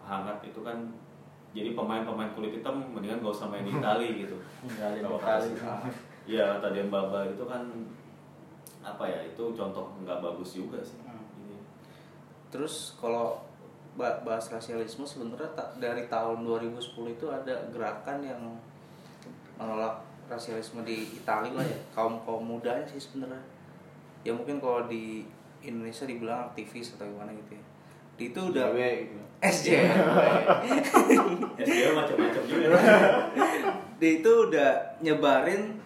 hangat itu kan jadi pemain-pemain kulit hitam mendingan gak usah main di Itali gitu Kalau Itali. kata- Iya kata Dembaba itu kan apa ya itu contoh nggak bagus juga sih Hmm. Terus kalau bahas rasialisme sebenarnya ta- dari tahun 2010 itu ada gerakan yang menolak rasialisme di Italia lah ya. Kaum kaum mudanya sih sebenarnya. Ya mungkin kalau di Indonesia dibilang aktivis atau gimana gitu ya. Di itu udah JW gitu. SJW SBO macam-macam juga. Dia itu udah nyebarin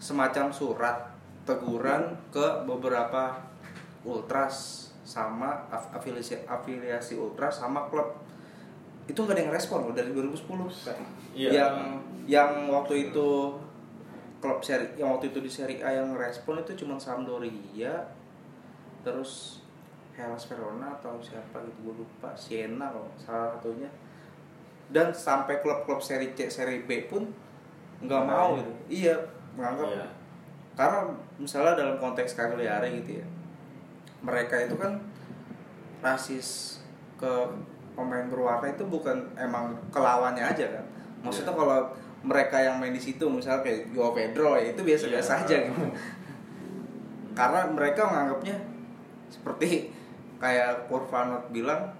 semacam surat teguran ke beberapa ultras sama af- afiliasi afiliasi ultras sama klub. Itu nggak ada yang respon loh dari 2010 Iya. yang yang waktu itu klub seri yang waktu itu di seri A yang respon itu cuma Sampdoria terus Hellas Verona atau siapa gitu gue lupa Siena kalau salah satunya. Dan sampai klub-klub seri C seri B pun nggak mau gitu. Iya menganggap Iya. karena misalnya dalam konteks Cagliari gitu ya mereka itu kan rasis ke pemain berwarna itu bukan emang kelawannya aja kan maksudnya Iya. kalau mereka yang main di situ misalnya kayak Joao Pedro ya itu biasa-biasa Iya. aja gitu karena mereka menganggapnya seperti kayak Kurvanot bilang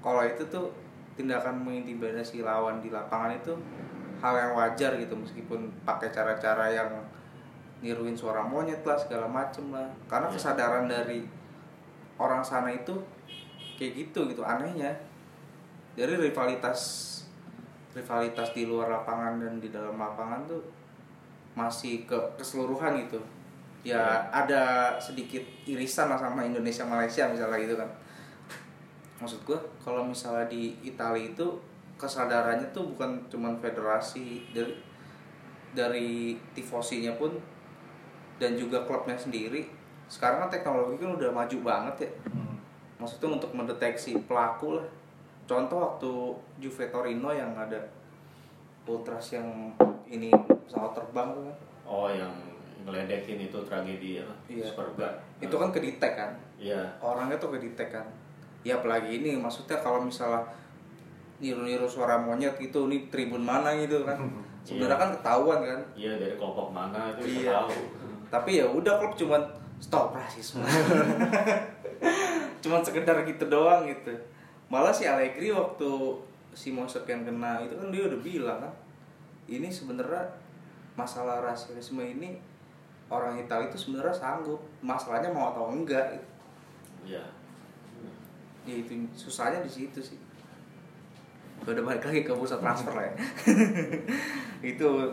kalau itu tuh tindakan mengintimidasi lawan di lapangan itu hal yang wajar gitu meskipun pakai cara-cara yang niruin suara monyet lah segala macem lah. Karena Iya. kesadaran dari orang sana itu kayak gitu gitu. Anehnya. Dari rivalitas rivalitas di luar lapangan dan di dalam lapangan tuh masih ke keseluruhan gitu. Ya ada sedikit irisan lah sama Indonesia Malaysia misalnya gitu kan. Maksud gue kalau misalnya di Italia itu kesadarannya tuh bukan cuman federasi dari dari tifosinya pun dan juga klubnya sendiri sekarang kan teknologi kan udah maju banget ya. Hmm. maksudnya untuk mendeteksi pelaku lah. Contoh waktu Juve Torino yang ada ultras yang ini pesawat terbang kan. Oh yang ngeledekin itu tragedi apa? Iya. Superga. Itu kan kedetek kan? Iya. Orangnya tuh kedetek kan. Ya apalagi ini maksudnya kalau misalnya niru-niru suara monyet gitu ini tribun mana gitu kan? Sebenarnya Iya. kan ketahuan kan? Iya dari kelompok mana itu Iya. tahu tapi ya udah klub cuman stop rasisme. Cuman sekedar gitu doang gitu. Malah si Allegri waktu si Mosek yang kena itu kan dia udah bilang kan ini sebenarnya masalah rasisme ini orang Italia itu sebenarnya sanggup. Masalahnya mau atau enggak gitu. Iya. ya itu susahnya di situ sih. Udah balik lagi ke pusat transfer ya. Itu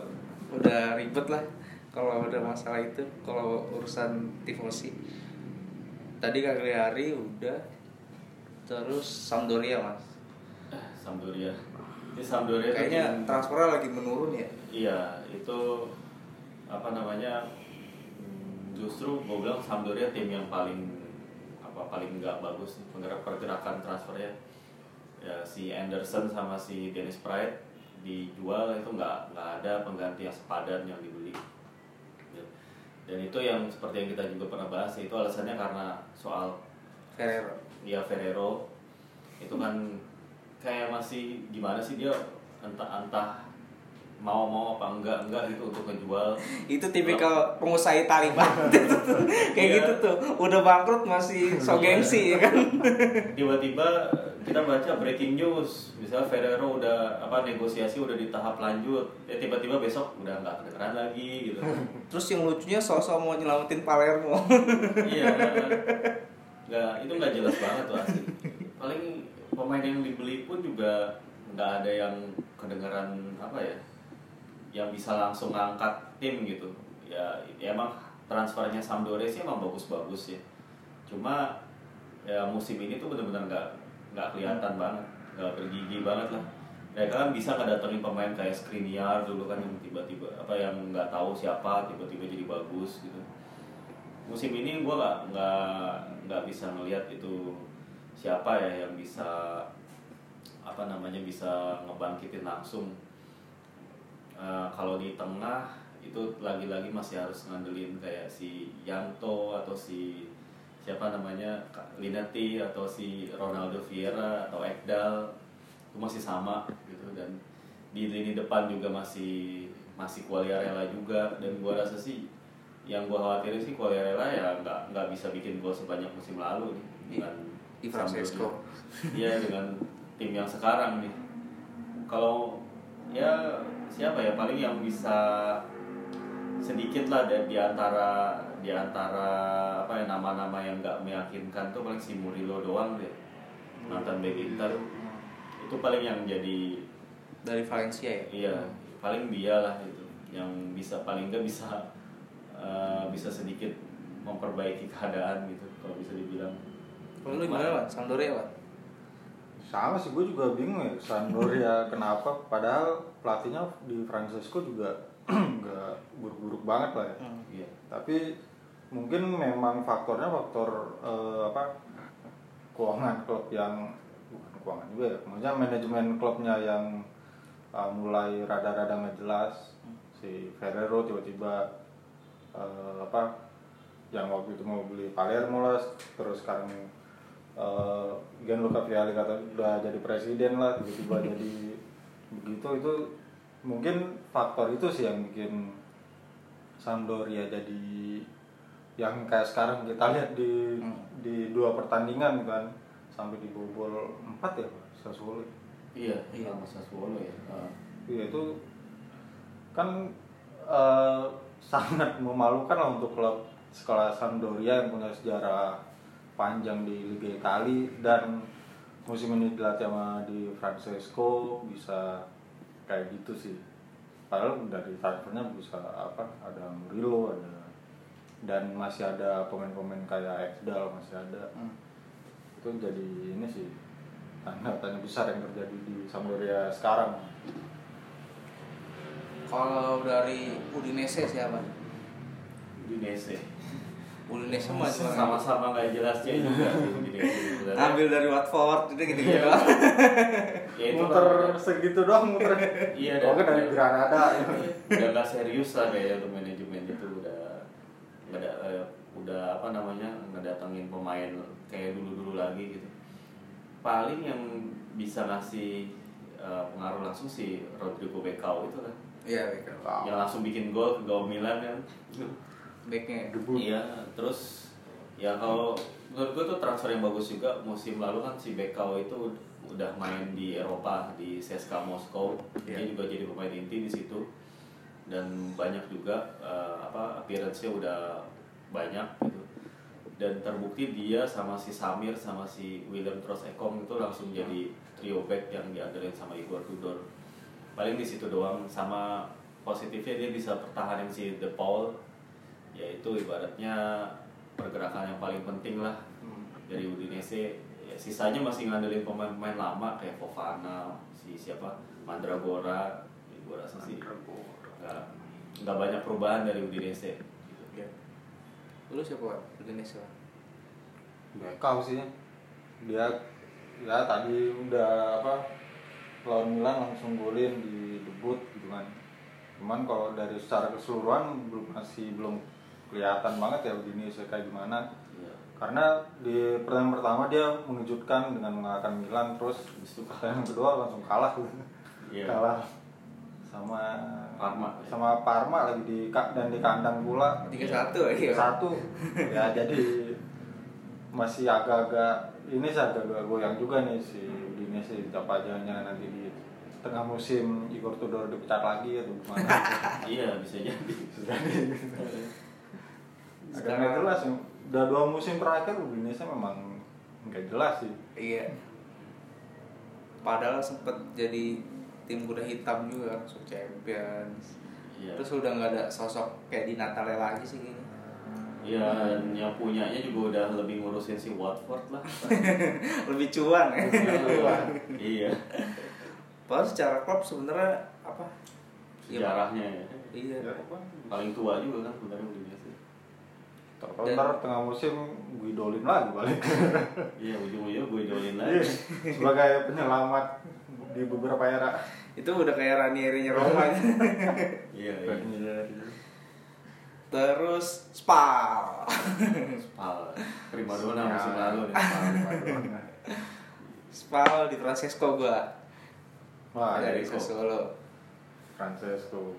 udah ribet lah kalau udah masalah itu kalau urusan tifosi tadi Cagliari udah terus Sampdoria mas Eh, Sampdoria. Ini Sampdoria kayaknya transfernya lagi menurun ya Iya, itu apa namanya? hmm, Justru gue bilang Sampdoria tim yang paling apa paling nggak bagus penggerak pergerakan transfernya. Ya si Anderson sama si Dennis Praet dijual itu nggak nggak ada pengganti yang sepadan yang dibeli. Ya. Dan itu yang seperti yang kita juga pernah bahas itu alasannya karena soal Ferrero dia Ferrero itu kan kayak masih gimana sih dia entah entah mau mau apa enggak enggak gitu untuk ngejual. Itu tipikal pengusaha Itali banget itu tuh. kayak Iya. gitu tuh. Udah bangkrut masih so gengsi ya kan? Tiba-tiba kita baca breaking news. Misalnya Ferrero udah apa negosiasi udah di tahap lanjut. Ya tiba-tiba besok udah nggak kedengeran lagi gitu. Terus yang lucunya sosok mau nyelamatin Palermo. Iya. Nggak itu nggak jelas banget tuh asli. Paling pemain yang dibeli pun juga nggak ada yang kedengeran apa ya yang bisa langsung ngangkat tim gitu. Ya, ya emang transfernya Sampdoria sih emang bagus-bagus ya cuma ya musim ini tuh benar-benar nggak nggak kelihatan banget nggak bergigi banget lah. Mereka kan bisa ngedatengin pemain kayak Skriniar dulu kan yang tiba-tiba apa yang nggak tahu siapa tiba-tiba jadi bagus gitu. Musim ini gue nggak nggak bisa ngelihat itu siapa ya yang bisa apa namanya bisa ngebangkitin langsung Eh, kalau di tengah itu lagi-lagi masih harus ngandelin kayak si Yanto atau si siapa namanya Kak Linetti atau si Ronaldo Vieira atau Ekdal itu masih sama gitu dan di lini depan juga masih masih Quagliarella juga dan gua rasa sih yang gua khawatirin sih Quagliarella ya nggak nggak bisa bikin gol sebanyak musim lalu nih dengan Di Francesco. Iya dengan tim yang sekarang nih. Kalau ya siapa ya paling yang bisa sedikit lah dari di antara di antara apa ya nama-nama yang nggak meyakinkan tuh paling si Murilo doang deh. Mantan bek Inter itu paling yang jadi dari Valencia ya? Iya paling dia lah itu yang bisa paling nggak bisa eh, bisa sedikit memperbaiki keadaan gitu kalau bisa dibilang. Kalau lu gimana Wan? Sampdoria Wan? Sama sih gue juga bingung ya Sampdoria kenapa? Padahal pelatihnya di Francesco juga nggak buruk-buruk banget lah ya. Hmm. iya. Tapi mungkin memang faktornya faktor eh, apa keuangan klub yang bukan keuangan juga ya maksudnya manajemen klubnya yang eh, mulai rada-rada nggak jelas. Si Ferrero tiba-tiba eh, apa yang waktu itu mau beli Palermo lah terus sekarang eh, Gianluca Vialli kata udah jadi presiden lah tiba-tiba jadi begitu itu mungkin faktor itu sih yang bikin Sampdoria jadi yang kayak sekarang kita lihat di Hmm. di dua pertandingan kan sampai dibobol empat ya Sassuolo iya Iya. sama Sassuolo ya Ah. Iya itu kan eh, sangat memalukan lah untuk klub sekolah Sampdoria yang punya sejarah panjang di Liga Italia dan musim ini dilatih sama di Francesco bisa kayak gitu sih. Padahal dari transfernya bisa apa ada Murillo ada dan masih ada pemain-pemain kayak Ekdal masih ada Hmm. itu jadi ini sih tanda tanya besar yang terjadi di Sampdoria sekarang. kalau dari Udinese siapa? Udinese Udinese mah cuma sama-sama nggak jelasnya juga sih Udinese sebenarnya. ambil dari Watford gitu gitu gitu. Iya. ya itu muter kan- segitu doang muter. Iya, dan- kan dari Granada. Udah nggak serius lah kayak untuk manajemen itu udah nggak ada eh, udah apa namanya ngedatengin pemain kayak dulu dulu lagi gitu. Paling yang bisa ngasih eh, pengaruh langsung si Rodrigo Becao itu kan. Iya betul yang langsung bikin gol ke gawang Milan kan backnya ya? debut. Iya, terus ya kalau menurut gue tuh transfer yang bagus juga musim lalu kan si Bekau itu udah main di Eropa di CSKA Moskow dia Iya. juga jadi pemain inti di situ. Dan banyak juga eh, apa appearance-nya udah banyak gitu. Dan terbukti dia sama si Samir sama si William Tross Ekong itu langsung jadi trio back yang diandelin sama Igor Tudor. Paling di situ doang sama positifnya dia bisa pertahanin si De Paul yaitu ibaratnya pergerakan yang paling penting lah dari Udinese. Ya, sisanya masih ngandelin pemain-pemain lama kayak Fofana si siapa? Mandragora ya, gue rasa sih nggak nggak banyak perubahan dari Udinese. Gitu. Lu siapa? Indonesia. Bekau sih. Dia ya tadi udah apa lawan Milan langsung golin di debut gitu kan. Cuman kalau dari secara keseluruhan belum masih belum kelihatan banget ya Udinese kayak gimana Iya. karena di pertandingan pertama dia mengejutkan dengan mengalahkan Milan terus itu pertandingan kedua langsung kalah Iya. kalah sama Parma. sama Parma lagi di dan di kandang pula Tiga satu ya. satu ya jadi masih agak-agak ini sih agak-agak goyang juga nih si Udinese siapa jangan nanti di tengah musim Igor Tudor dipecat lagi atau gimana iya bisa jadi sudah agak nggak jelas udah dua musim terakhir Udinese memang nggak jelas sih Iya. Padahal sempet jadi tim kuda hitam juga masuk Champions. iya Terus udah nggak ada sosok kayak di Natale lagi sih kayaknya. iya dan yang punyanya juga udah lebih ngurusin si Watford lah Lebih cuan ya. iya Padahal secara klub sebenarnya apa? Sejarahnya ya. Iya. Ya, paling tua juga kan sebenarnya Tahu ntar tengah musim gue idolin lagi balik iya ujung-ujungnya gue idolin Iya, lagi sebagai penyelamat di beberapa era Itu udah kayak Ranieri-nya Roma. iya iya Terus Spal. Spal prima donna musim lalu nih Spal. Spal di Francesco gua. Wah, dari. Sassuolo. Francesco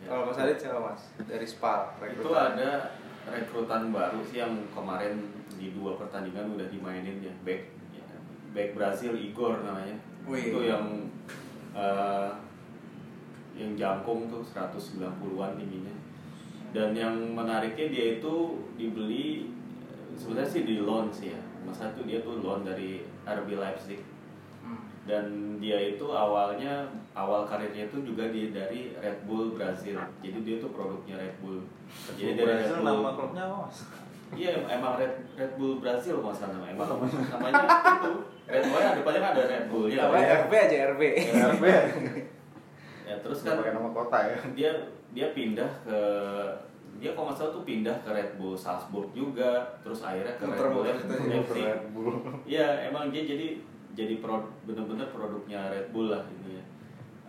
Ya. Kalau Mas Adit siapa Mas? Dari Spal. itu ada rekrutan baru sih yang kemarin di dua pertandingan udah dimainin ya back ya, back Brazil Igor namanya Wih. itu yang eh, yang jangkung tuh 190-an tingginya dan yang menariknya dia itu dibeli eh, sebenarnya sih di loan sih ya masa itu dia tuh loan dari RB Leipzig. Dan dia itu awalnya awal karirnya itu juga di dari Red Bull Brazil. Jadi dia tuh produknya Red Bull. Jadi dari Red Brazil Bull nama klubnya mas? iya emang Red Red Bull Brazil salah namanya. Emang namanya itu. Red Bull ada depannya ada Red Bull ya RB aja RB. RB ya terus kan pakai nama kota ya. dia dia pindah ke dia kalau nggak salah tuh pindah ke Red Bull Salzburg juga. Terus akhirnya ke Red Bull itu ya. Red Bull. Iya, emang dia jadi jadi pro, bener-bener produknya Red Bull lah ini ya.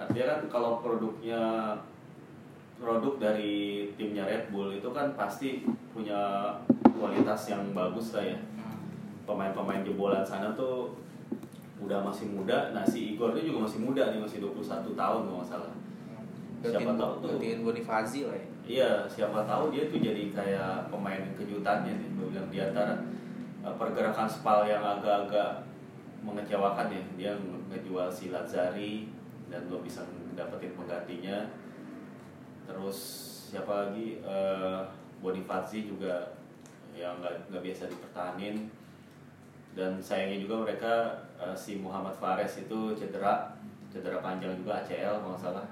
Artinya kan kalau produknya produk dari timnya Red Bull itu kan pasti punya kualitas yang bagus lah ya. Pemain-pemain jebolan sana tuh udah masih muda. Nah si Igor ini juga masih muda nih, masih 21 tahun kalau nggak salah. Siapa tahu tuh. gantiin Bonifazi lah ya. Iya, siapa tahu dia tuh jadi kayak pemain kejutannya nih. Gue bilang di antara uh, pergerakan Spal yang agak-agak mengecewakan ya. Dia ngejual si Lazari dan belum bisa dapetin penggantinya. Terus siapa lagi? Uh, Bonifazi juga yang nggak nggak biasa dipertahanin. Dan sayangnya juga mereka uh, si Muhammad Fares itu cedera, cedera panjang juga ACL kalau nggak salah.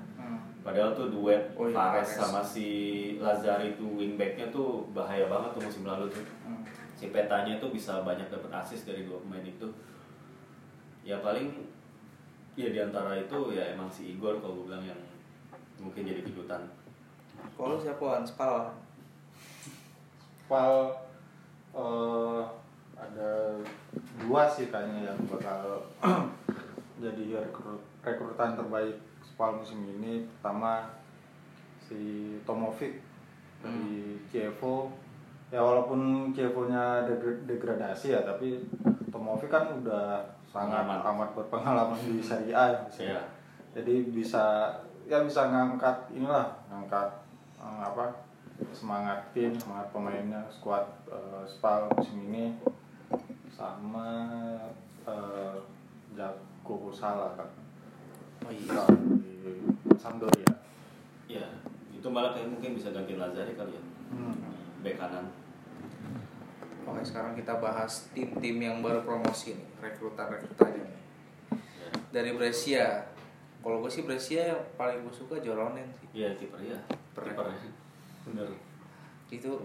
Padahal tuh duet Oh iya, Fares Fares. sama si Lazari itu wingbacknya tuh bahaya banget tuh musim lalu tuh. Hmm. Si petanya tuh bisa banyak dapat assist dari dua pemain itu. Ya paling ya di antara itu ya emang si Igor kalau gue bilang yang mungkin jadi kejutan. Kalau lu siapa Wan? Spal. Pal eh, ada dua sih kayaknya yang bakal jadi rekrut rekrutan terbaik Spal musim ini pertama si Tomovic dari Chievo ya walaupun Chievo-nya deg- degradasi ya tapi Tomovic kan udah sangat Pengalaman. amat berpengalaman di Serie A ya. Iya. jadi bisa ya bisa ngangkat inilah ngangkat eh, apa semangat tim semangat pemainnya skuad eh, Spal musim ini sama eh, Jago Salah kan Oh iya. dari Sampdoria ya itu malah kayak mungkin bisa ganti Lazari kali ya hmm. bek kanan Oke sekarang kita bahas tim-tim yang baru promosi nih rekrutan-rekrutannya ya Dari Brescia. Kalau gue sih Brescia yang paling gue suka Joronen sih. iya kiper ya Kiper. kiper bener Itu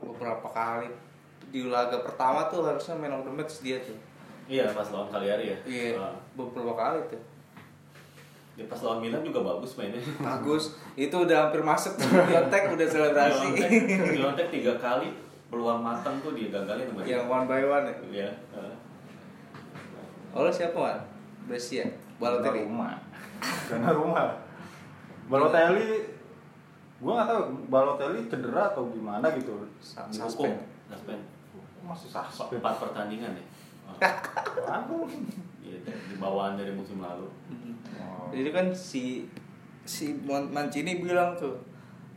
beberapa kali di laga pertama tuh harusnya man of the match dia tuh. iya pas lawan Cagliari ya Iya, beberapa kali tuh. ya pas lawan Milan juga bagus mainnya Bagus. Itu udah hampir masuk tuh Piontek udah selebrasi. Liontek tiga kali peluang matang tuh dia gagalin sama dia yang one by one ya. Iya. Oh lo siapa man? Brescia. Balotelli. rumah karena rumah Balotelli gua nggak tahu Balotelli cedera atau gimana gitu Suspend. suspend masih suspend empat pertandingan ya Oh, Aduh. iya di bawaan dari musim lalu Oh. Jadi kan si si Mancini bilang tuh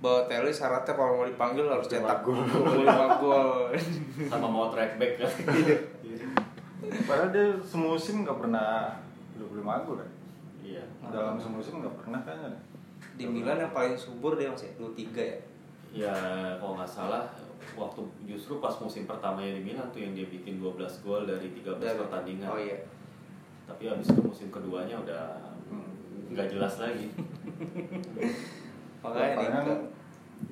bahwa Telly syaratnya kalau mau dipanggil harus cetak gol. gol lima gol. sama mau track back kan Padahal dia semusim nggak pernah 25 gol kan? iya Dalam semusim nggak pernah kayaknya. deh. Di Milan yang paling subur dia masih 23 ya. ya kalau nggak salah waktu justru pas musim pertamanya di Milan tuh yang dia bikin 12 gol dari 13 Dari- pertandingan Oh iya. tapi habis itu musim keduanya udah Hmm. nggak jelas lagi Makanya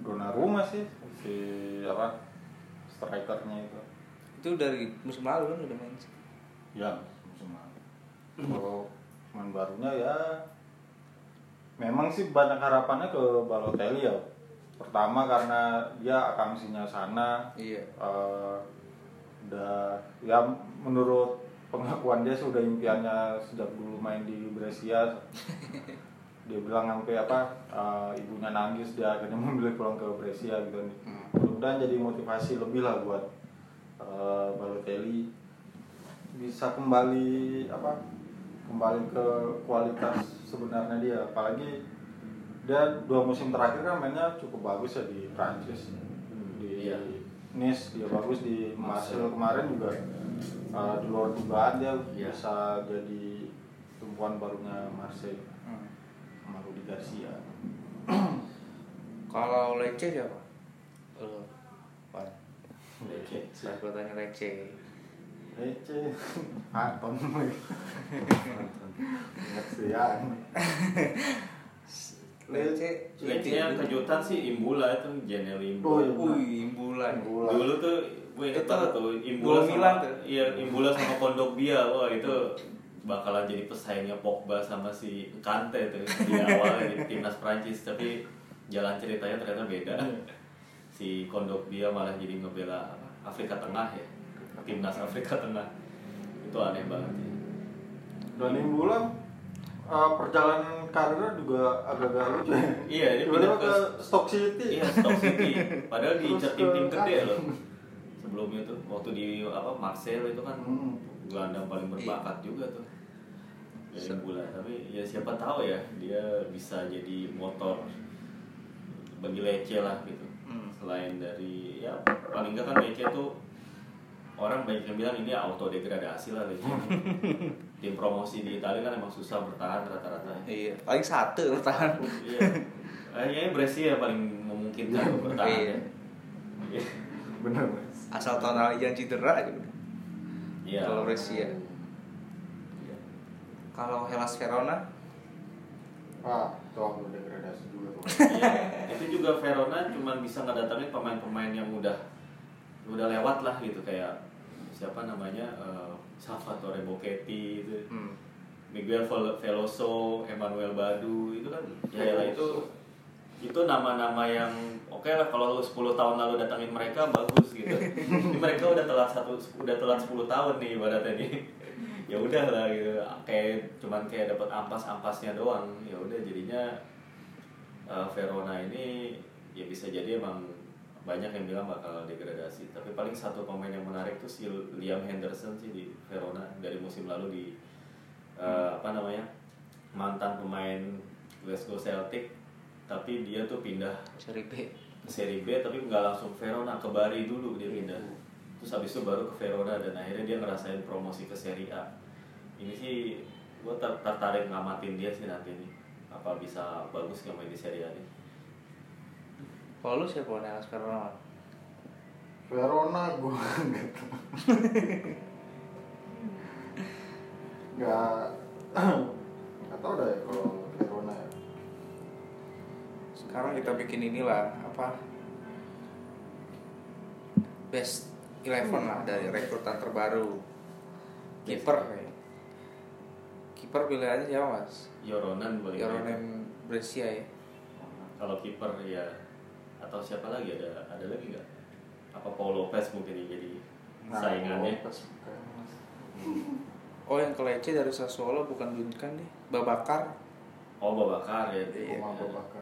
Donnarumma sih si apa strikernya itu. itu dari musim lalu kan udah main. Ya, musim lalu. Kalau pemain barunya ya memang sih banyak harapannya ke Balotelli ya. Pertama karena dia akamsinya sana, Iya. eh, udah ya menurut pengakuan dia sudah impiannya sejak dulu main di Brescia dia bilang sampai apa eh, ibunya nangis dia akhirnya memilih pulang ke Brescia gitu Hmm. mudah-mudahan jadi motivasi lebih lah buat eh, Balotelli bisa kembali apa kembali ke kualitas sebenarnya dia apalagi dia dua musim terakhir kan mainnya cukup bagus ya di Prancis di Iya. Nice dia bagus di Marseille kemarin juga uh, di luar dugaan dia Iya. bisa jadi tumpuan barunya Marseille Hmm. Sama Rudi Garcia Kalau Lecce siapa? Lo. Pan. Lecce. Saya gua tanya Lecce. Ece Anton ingat sih ya Lecce. Lecce-nya kejutan sih Imbula itu Janel Imbula Oh, iya. Imbula. Dulu tuh gue inget Itu banget tuh Imbula gol Milan sama tuh. iya Imbula sama Kondogbia wah itu bakalan jadi pesaingnya Pogba sama si Kante tuh di awalnya di timnas Prancis tapi jalan ceritanya ternyata beda si Kondogbia malah jadi ngebela Afrika Tengah ya timnas Afrika Tengah itu aneh banget ya. dan Imbula uh, perjalanan karirnya juga agak-agak lucu ya Iya, dia pindah ke ke Stock City Iya, Stoke City. Padahal di tim-tim gede loh. Sebelumnya tuh waktu di apa Marseille itu kan Hmm. Gelandang paling berbakat juga tuh. Dari bulan. Tapi ya siapa tahu ya dia bisa jadi motor bagi Lecce lah gitu. Hmm. Selain dari ya paling enggak kan Lecce tuh orang banyak yang bilang ini auto degradasi lah Lecce. Tim promosi di Italia kan emang susah bertahan rata-rata. Iya, paling satu bertahan. Iya. Kayaknya Brescia yang paling memungkinkan bertahan. Iya. ya. Iya. bener Asal tahun lalu jangan cedera aja udah. Iya. Kalau Brescia. Iya. Kalau Hellas Verona, ah itu aku degradasi juga tuh Iya. Itu juga Verona cuma bisa ngedatangin pemain-pemain yang udah udah lewat lah gitu kayak siapa namanya eh, Salvatore Bocchetti itu hmm. Miguel Vel- Veloso, Emmanuel Badu itu kan ya lah itu itu nama-nama yang oke lah kalau lu 10 tahun lalu datangin mereka bagus gitu. Ini mereka udah telat satu udah telat 10 tahun nih ibaratnya nih. ya udah lah gitu. Kayak cuman kayak dapat ampas-ampasnya doang. Ya udah jadinya eh, Verona ini ya bisa jadi emang banyak yang bilang bakal degradasi. Tapi paling satu pemain yang menarik tuh si Liam Henderson sih di Verona dari musim lalu di eh, apa namanya mantan pemain Glasgow Celtic tapi dia tuh pindah Seri B. ke seri B tapi nggak langsung Verona ke Bari dulu dia pindah. Terus habis itu baru ke Verona dan akhirnya dia ngerasain promosi ke Serie A. Ini sih gue ter tertarik ngamatin dia sih nanti nih apa bisa bagus nggak main di Serie A nih? Kalau lu siapa nih Alas Verona? Verona gue gitu nggak nggak tahu deh kalau Verona ya Sekarang kita bikin inilah apa? Best Eleven lah dari rekrutan terbaru. Kiper. ya. Kiper pilihannya siapa mas? Yoronan boleh Yoronen Brescia ya. kalau kiper ya atau siapa lagi ada ada lagi nggak apa Paul Lopez mungkin yang jadi Nah, saingannya Lopez. Oh yang kelece dari Sassuolo bukan Duncan deh, Babakar. oh Babakar ya Iya. Babakar.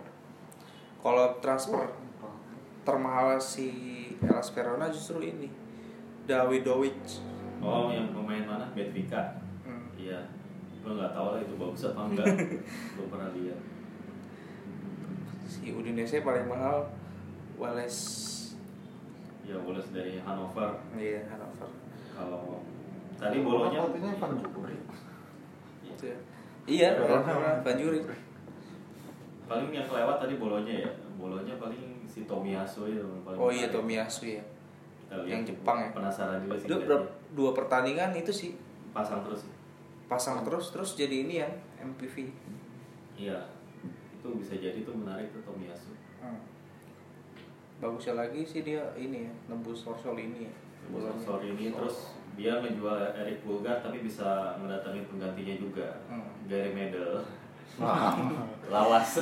Kalau transfer termahal si Elas Verona justru ini Dawidovic. oh yang pemain mana Benfica Hmm. iya gue nggak tahu lah itu bagus apa enggak belum pernah lihat Si Udinese paling mahal Wales ya Wallace dari Hannover iya Hannover. kalau tadi bolonya Pelatihnya Van Juri. Itu ya. Iya, Verona. Verona Banjuri. Paling yang kelewat tadi bolonya ya bolonya paling si Tomiyasu ya paling Oh iya. Tomiyasu ya. Kita lihat. yang Jepang ya. penasaran juga sih Dua, ber- dua pertandingan itu sih pasang terus pasang terus terus jadi ini ya MPV. iya itu bisa jadi tuh menarik tuh Tomiyasu Hmm. Bagusnya lagi sih dia ini ya nembus Sorsol ini ya. Bolanya. sore ini terus dia ngejual Eric Bulgar tapi bisa mendatangi penggantinya juga Hmm. Gary Medel Wah, lawas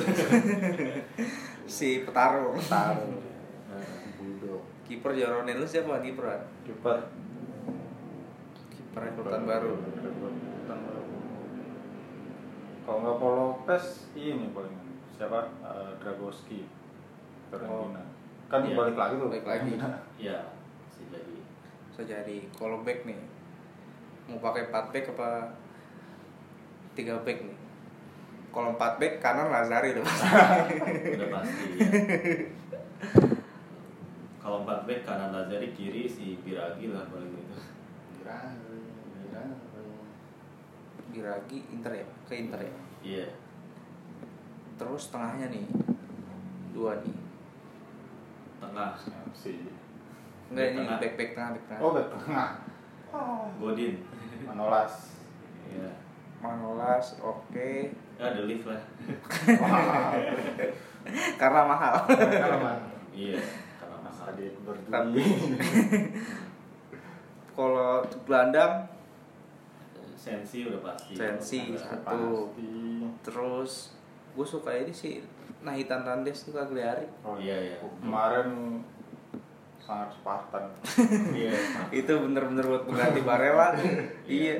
Si petarung. taruh. Nah. Kiper Jaronen lu siapa kiper? Kiper. Kiper rekrutan baru. Rekrutan baru. Kalau nggak Paul Lopez, ini paling siapa? Eh, Dragoski. Fiorentina. Kan Iya. balik lagi tuh. Balik lagi. ya bisa jadi Bisa jadi kalau back nih. Mau pakai 4 back apa 3 back nih? Kalau 4 back kanan Lazari udah pasti. udah pasti ya. kalau empat back kanan Lazari kiri si Biragi lah paling itu Girari, Girari. Giragi Inter ya, ke Inter ya. iya Terus tengahnya nih. Dua nih. tengah Si. Enggak ini tengah. back back tengah back tengah. Oh, back tengah. Godin Manolas. iya Manolas oke. Ya ada lift lah Wah, Karena mahal. karena mana? iya karena mahal Tadi Tapi- berdua. Kalau gelandang sensi udah pasti Sensi. Satu. Pasti. terus gue suka ini sih Nahitan Randes tuh Cagliari. Oh, Iya, iya. Kemarin sangat Spartan. iya Itu bener-bener buat mengganti Barella. iya.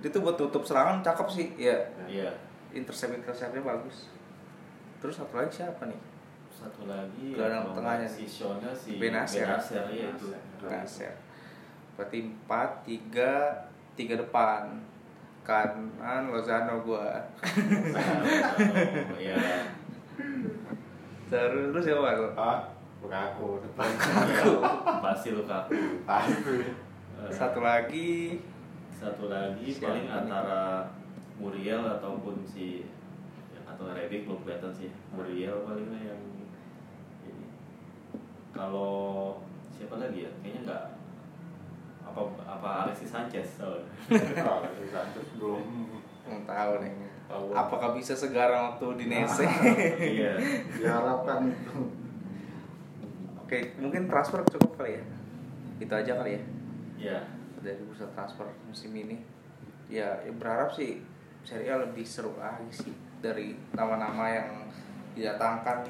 Itu buat tutup serangan cakep sih. Iya. iya Intercept interceptnya bagus. Terus satu lagi siapa nih? satu lagi Gelandang kalau tengahnya si Shona si Benacer. Benacer iya itu Nasir. Berarti 4 3 3 depan. Kanan Lozano gua. Oh, iya Terus lu siapa lu? Ah, Lukaku depan. pasti Lukaku Eh, Satu lagi satu lagi Siapa paling antara Muriel ataupun si ya, atau Rebic belum kelihatan sih Muriel palingnya yang ini kalau siapa lagi ya kayaknya nggak apa apa Alexis Sanchez nggak? oh, Sanchez belum Belum tahu nih. tahu. Apakah bisa segarang waktu di Nese? iya diharapkan itu. Oke, mungkin transfer cukup kali ya. Itu aja kali ya iya dari bursa transfer musim ini. Ya, ya berharap sih Serie A lebih seru lagi sih dari nama-nama yang didatangkan.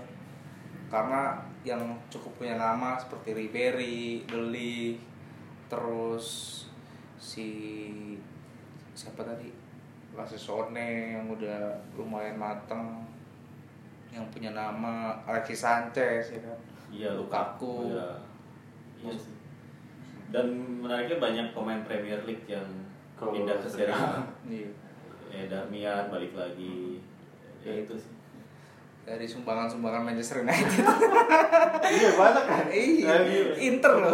Karena yang cukup punya nama seperti Ribery, Deli, terus si siapa tadi? Lasse Sone yang udah lumayan mateng yang punya nama Alexis Sanchez ya kan? Iya Lukaku. Sih dan menariknya banyak pemain Premier League yang Ke pindah ke Serie A iya ya Darmian balik lagi ya itu sih dari sumbangan-sumbangan Manchester United. iya banyak kan Iya. Inter loh.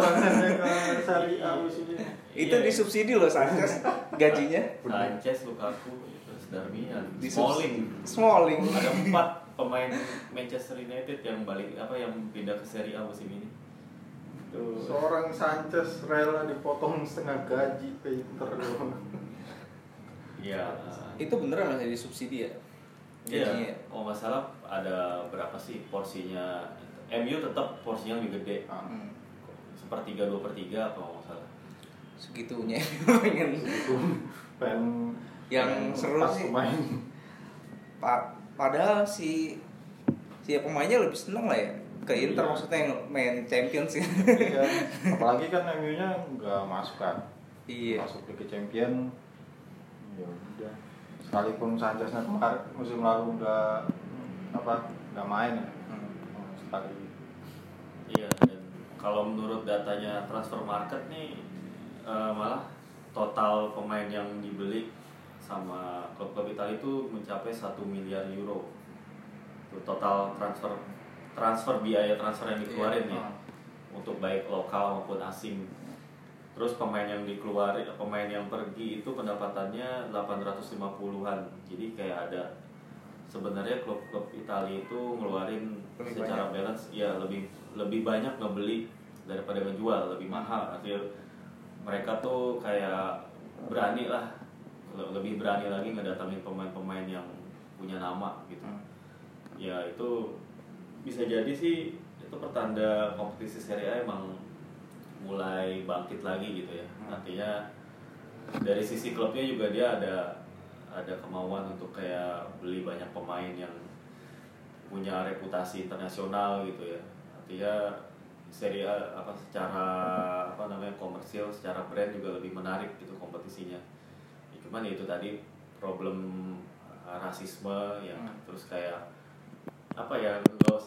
Sari A musim ini. Itu Iya. disubsidi loh Sanchez gajinya. Sanchez, Lukaku, terus Darmian. Smalling. Smalling. Ada empat pemain Manchester United yang balik apa yang pindah ke Serie A musim ini. Seorang Sanchez rela dipotong setengah gaji ke Inter Iya. Itu beneran masih disubsidi ya? Iya. Oh nggak salah ada berapa sih porsinya? MU tetap porsinya lebih gede. Ah, Hmm. Sepertiga dua per tiga apa nggak salah. Segitunya pengen itu pengen Yang pengen seru sih. pemain Pa- padahal si si pemainnya lebih seneng lah ya ke Inter Iya. maksudnya yang main Champions ya. iya apalagi kan MU nya nggak masuk kan iya. masuk Liga Champion ya udah sekalipun Sanchez kemarin musim lalu nggak apa nggak main ya Hmm. Oh, sekali Iya. Dan kalau menurut datanya transfer market nih eh, malah total pemain yang dibeli sama klub-klub Italia itu mencapai 1 miliar euro. Itu total transfer transfer biaya transfer yang dikeluarin ya Iya. untuk baik lokal maupun asing. Terus pemain yang dikeluarin, pemain yang pergi itu pendapatannya 850-an. Jadi kayak ada sebenarnya klub-klub Italia itu ngeluarin Lebih secara balance ya lebih lebih banyak ngebeli daripada ngejual, lebih mahal. Artinya mereka tuh kayak berani lah le- lebih berani lagi ngedatangin pemain-pemain yang punya nama gitu. Hmm. Ya itu bisa jadi sih itu pertanda kompetisi Serie A emang mulai bangkit lagi gitu ya. Hmm. Artinya dari sisi klubnya juga dia ada ada kemauan untuk kayak beli banyak pemain yang punya reputasi internasional gitu ya. Artinya Serie A apa secara apa namanya komersil, secara brand juga lebih menarik gitu kompetisinya. Ya, cuman ya itu tadi problem uh, rasisme yang Hmm. terus kayak apa ya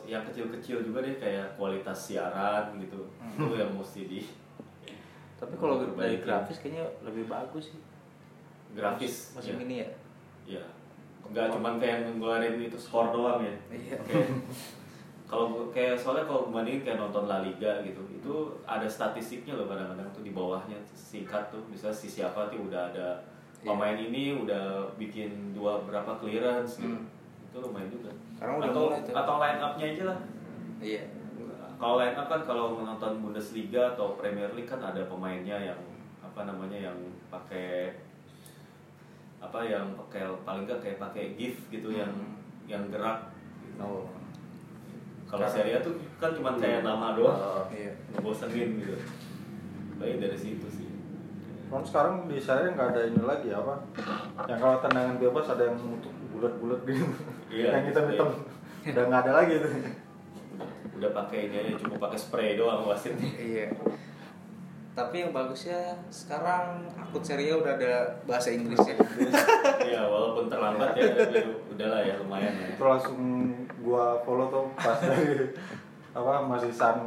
yang kecil-kecil juga deh kayak kualitas siaran gitu Hmm. itu yang mesti di Tapi kalau dari grafis kayaknya lebih bagus sih. grafis musim ya. ini ya. ya nggak cuman kayak ngeluarin itu skor doang ya Iya. Kalau kayak soalnya kalau bandingin kayak nonton La Liga gitu itu ada statistiknya loh kadang-kadang tuh di bawahnya singkat tuh misalnya si siapa tuh udah ada Iya. pemain ini udah bikin dua berapa clearance gitu Hmm. Itu lumayan juga Sekarang udah atau mulai tuh. atau line up-nya aja lah Iya. kalau line up kan kalau menonton Bundesliga atau Premier League kan ada pemainnya yang apa namanya yang pakai apa yang pakai paling nggak kayak pakai gift gitu yang Hmm. yang gerak gitu. Oh. Kalau Serie A tuh kan cuma kayak nama doang, Uh, Iya. ngebosenin gitu. Baik dari situ sih. Kan sekarang di saya nggak ada ini lagi apa? Yang kalau tendangan bebas ada yang untuk bulat-bulat gitu. Iya, yang hitam-hitam. iya. Udah nggak ada lagi itu. Udah, pakai ini aja cuma pakai spray doang wasitnya. Iya. Tapi yang bagusnya sekarang akun Serie A udah ada bahasa Inggrisnya. Iya, walaupun terlambat ya, udah- udahlah ya lumayan ya. Itu langsung gua follow tuh pas dari apa masih san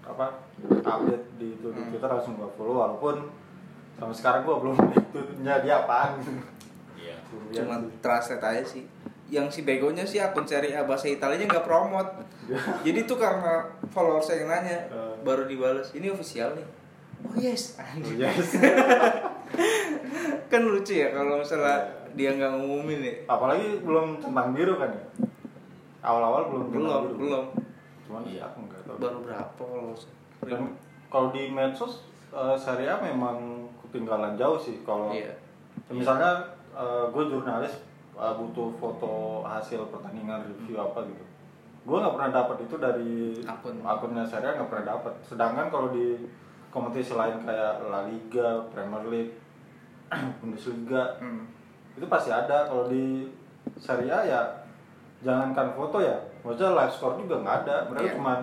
apa update di, itu, di Hmm. Twitter langsung gua follow walaupun sampai sekarang gua belum tweetnya dia apaan. Iya. Cuma translate aja sih. Yang si begonya sih akun Serie A bahasa Italianya nggak promote. Jadi tuh karena followers yang nanya Eh. baru dibalas. Ini official nih. Oh yes. Oh, yes. kan lucu ya kalau misalnya dia nggak ngumumin ya. Apalagi belum centang biru kan ya. Awal-awal belum Belum, biru. belum. Cuman Iya. aku nggak tahu. Baru berapa? Dan kalau di medsos eh, Serie A memang ketinggalan jauh sih kalau Iya. misalnya gue jurnalis eh, butuh foto hasil pertandingan review apa gitu gue nggak pernah dapat itu dari Akun. akunnya Serie A nggak pernah dapat sedangkan kalau di kompetisi lain kayak La Liga Premier League Bundesliga Hmm. itu pasti ada kalau di Serie A ya jangankan foto ya maksudnya live score juga nggak ada mereka Iya. cuman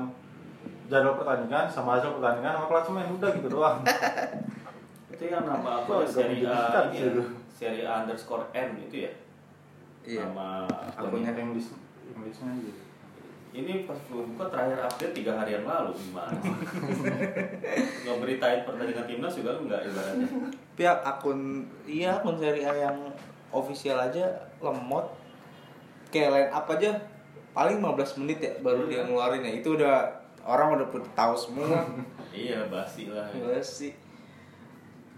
jadwal pertandingan sama hasil pertandingan sama klasemen udah gitu doang Itu yang nama agak Serie A ya. Serie A underscore N itu ya. Iya. Nama Akunnya. English Englishnya gitu Ini pas gue buka terakhir update tiga hari yang lalu gimana? sih? Ngeberitain pertandingan timnas juga enggak ibaratnya. Pihak akun iya akun Serie A yang official aja lemot. Kayak line up aja paling 15 menit ya baru dia ngeluarin ya itu udah orang udah pu- tahu semua iya basi lah Gila sih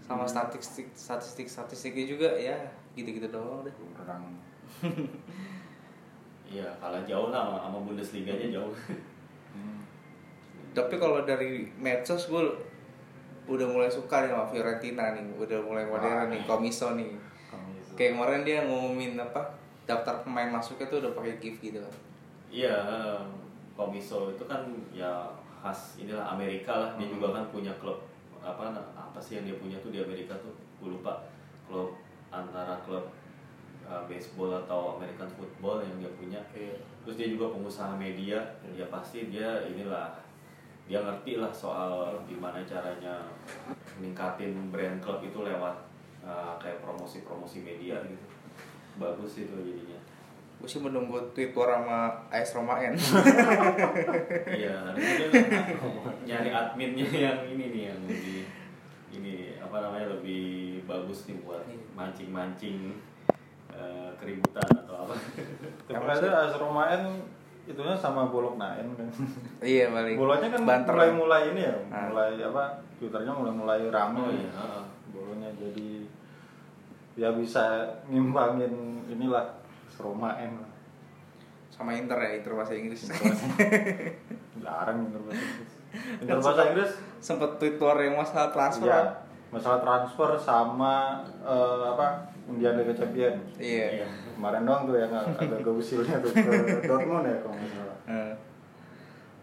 sama statistik statistik statistiknya juga ya gitu-gitu doang deh kurang iya kalah jauh lah sama, sama Bundesliga-nya jauh. Hmm. tapi kalau dari medsos gue udah mulai suka nih sama Fiorentina nih. Udah mulai modern nih komiso nih. Itu. kayak kemarin dia ngumumin apa daftar pemain masuknya tuh udah pakai gift gitu kan. Iya Komiso itu kan ya khas inilah Amerika lah. Dia Hmm. juga kan punya klub apa apa sih yang dia punya tuh di Amerika tuh gue lupa. Klub antara klub uh, baseball atau American football yang dia punya. Iya. terus dia juga pengusaha media. Ya pasti dia inilah dia ngerti lah soal gimana caranya meningkatin brand klub itu lewat uh, kayak promosi-promosi media gitu. Bagus itu jadinya. Gue sih menunggu tweet war sama AS Romaen. Iya ada juga kan nyari adminnya yang ini nih yang lebih ini apa namanya lebih bagus nih buat Iya. mancing-mancing uh, keributan atau apa. Yang ada AS Romaen itunya sama Bolok Naen kan. Iya paling bolanya kan banter. mulai mulai ini ya Ah. mulai apa twitternya mulai mulai rame. Oh iya heeh. bolonya jadi ya bisa ngimbangin inilah Romaen lah. sama Inter ya Inter bahasa Inggris. Jarang Inter bahasa Inggris. Inter bahasa Inggris? sempet tweet yang masalah transfer ya kan? masalah transfer sama eh, apa undian Liga Champion iya Iya. kemarin doang tuh yang agak agak usilnya tuh ke Dortmund ya kalau nggak salah Eh,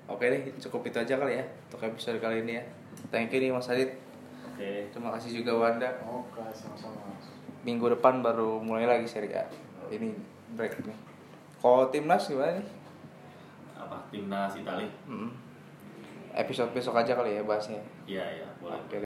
Oke deh, cukup itu aja kali ya untuk episode kali ini ya. Thank you nih Mas Adit. oke Terima kasih juga Wanda. oke sama-sama Minggu depan baru mulai lagi seri A. Ini break nih. Kalau timnas gimana nih? apa timnas Italia Hmm. Episode besok aja kali ya bahasnya. iya iya boleh Oke.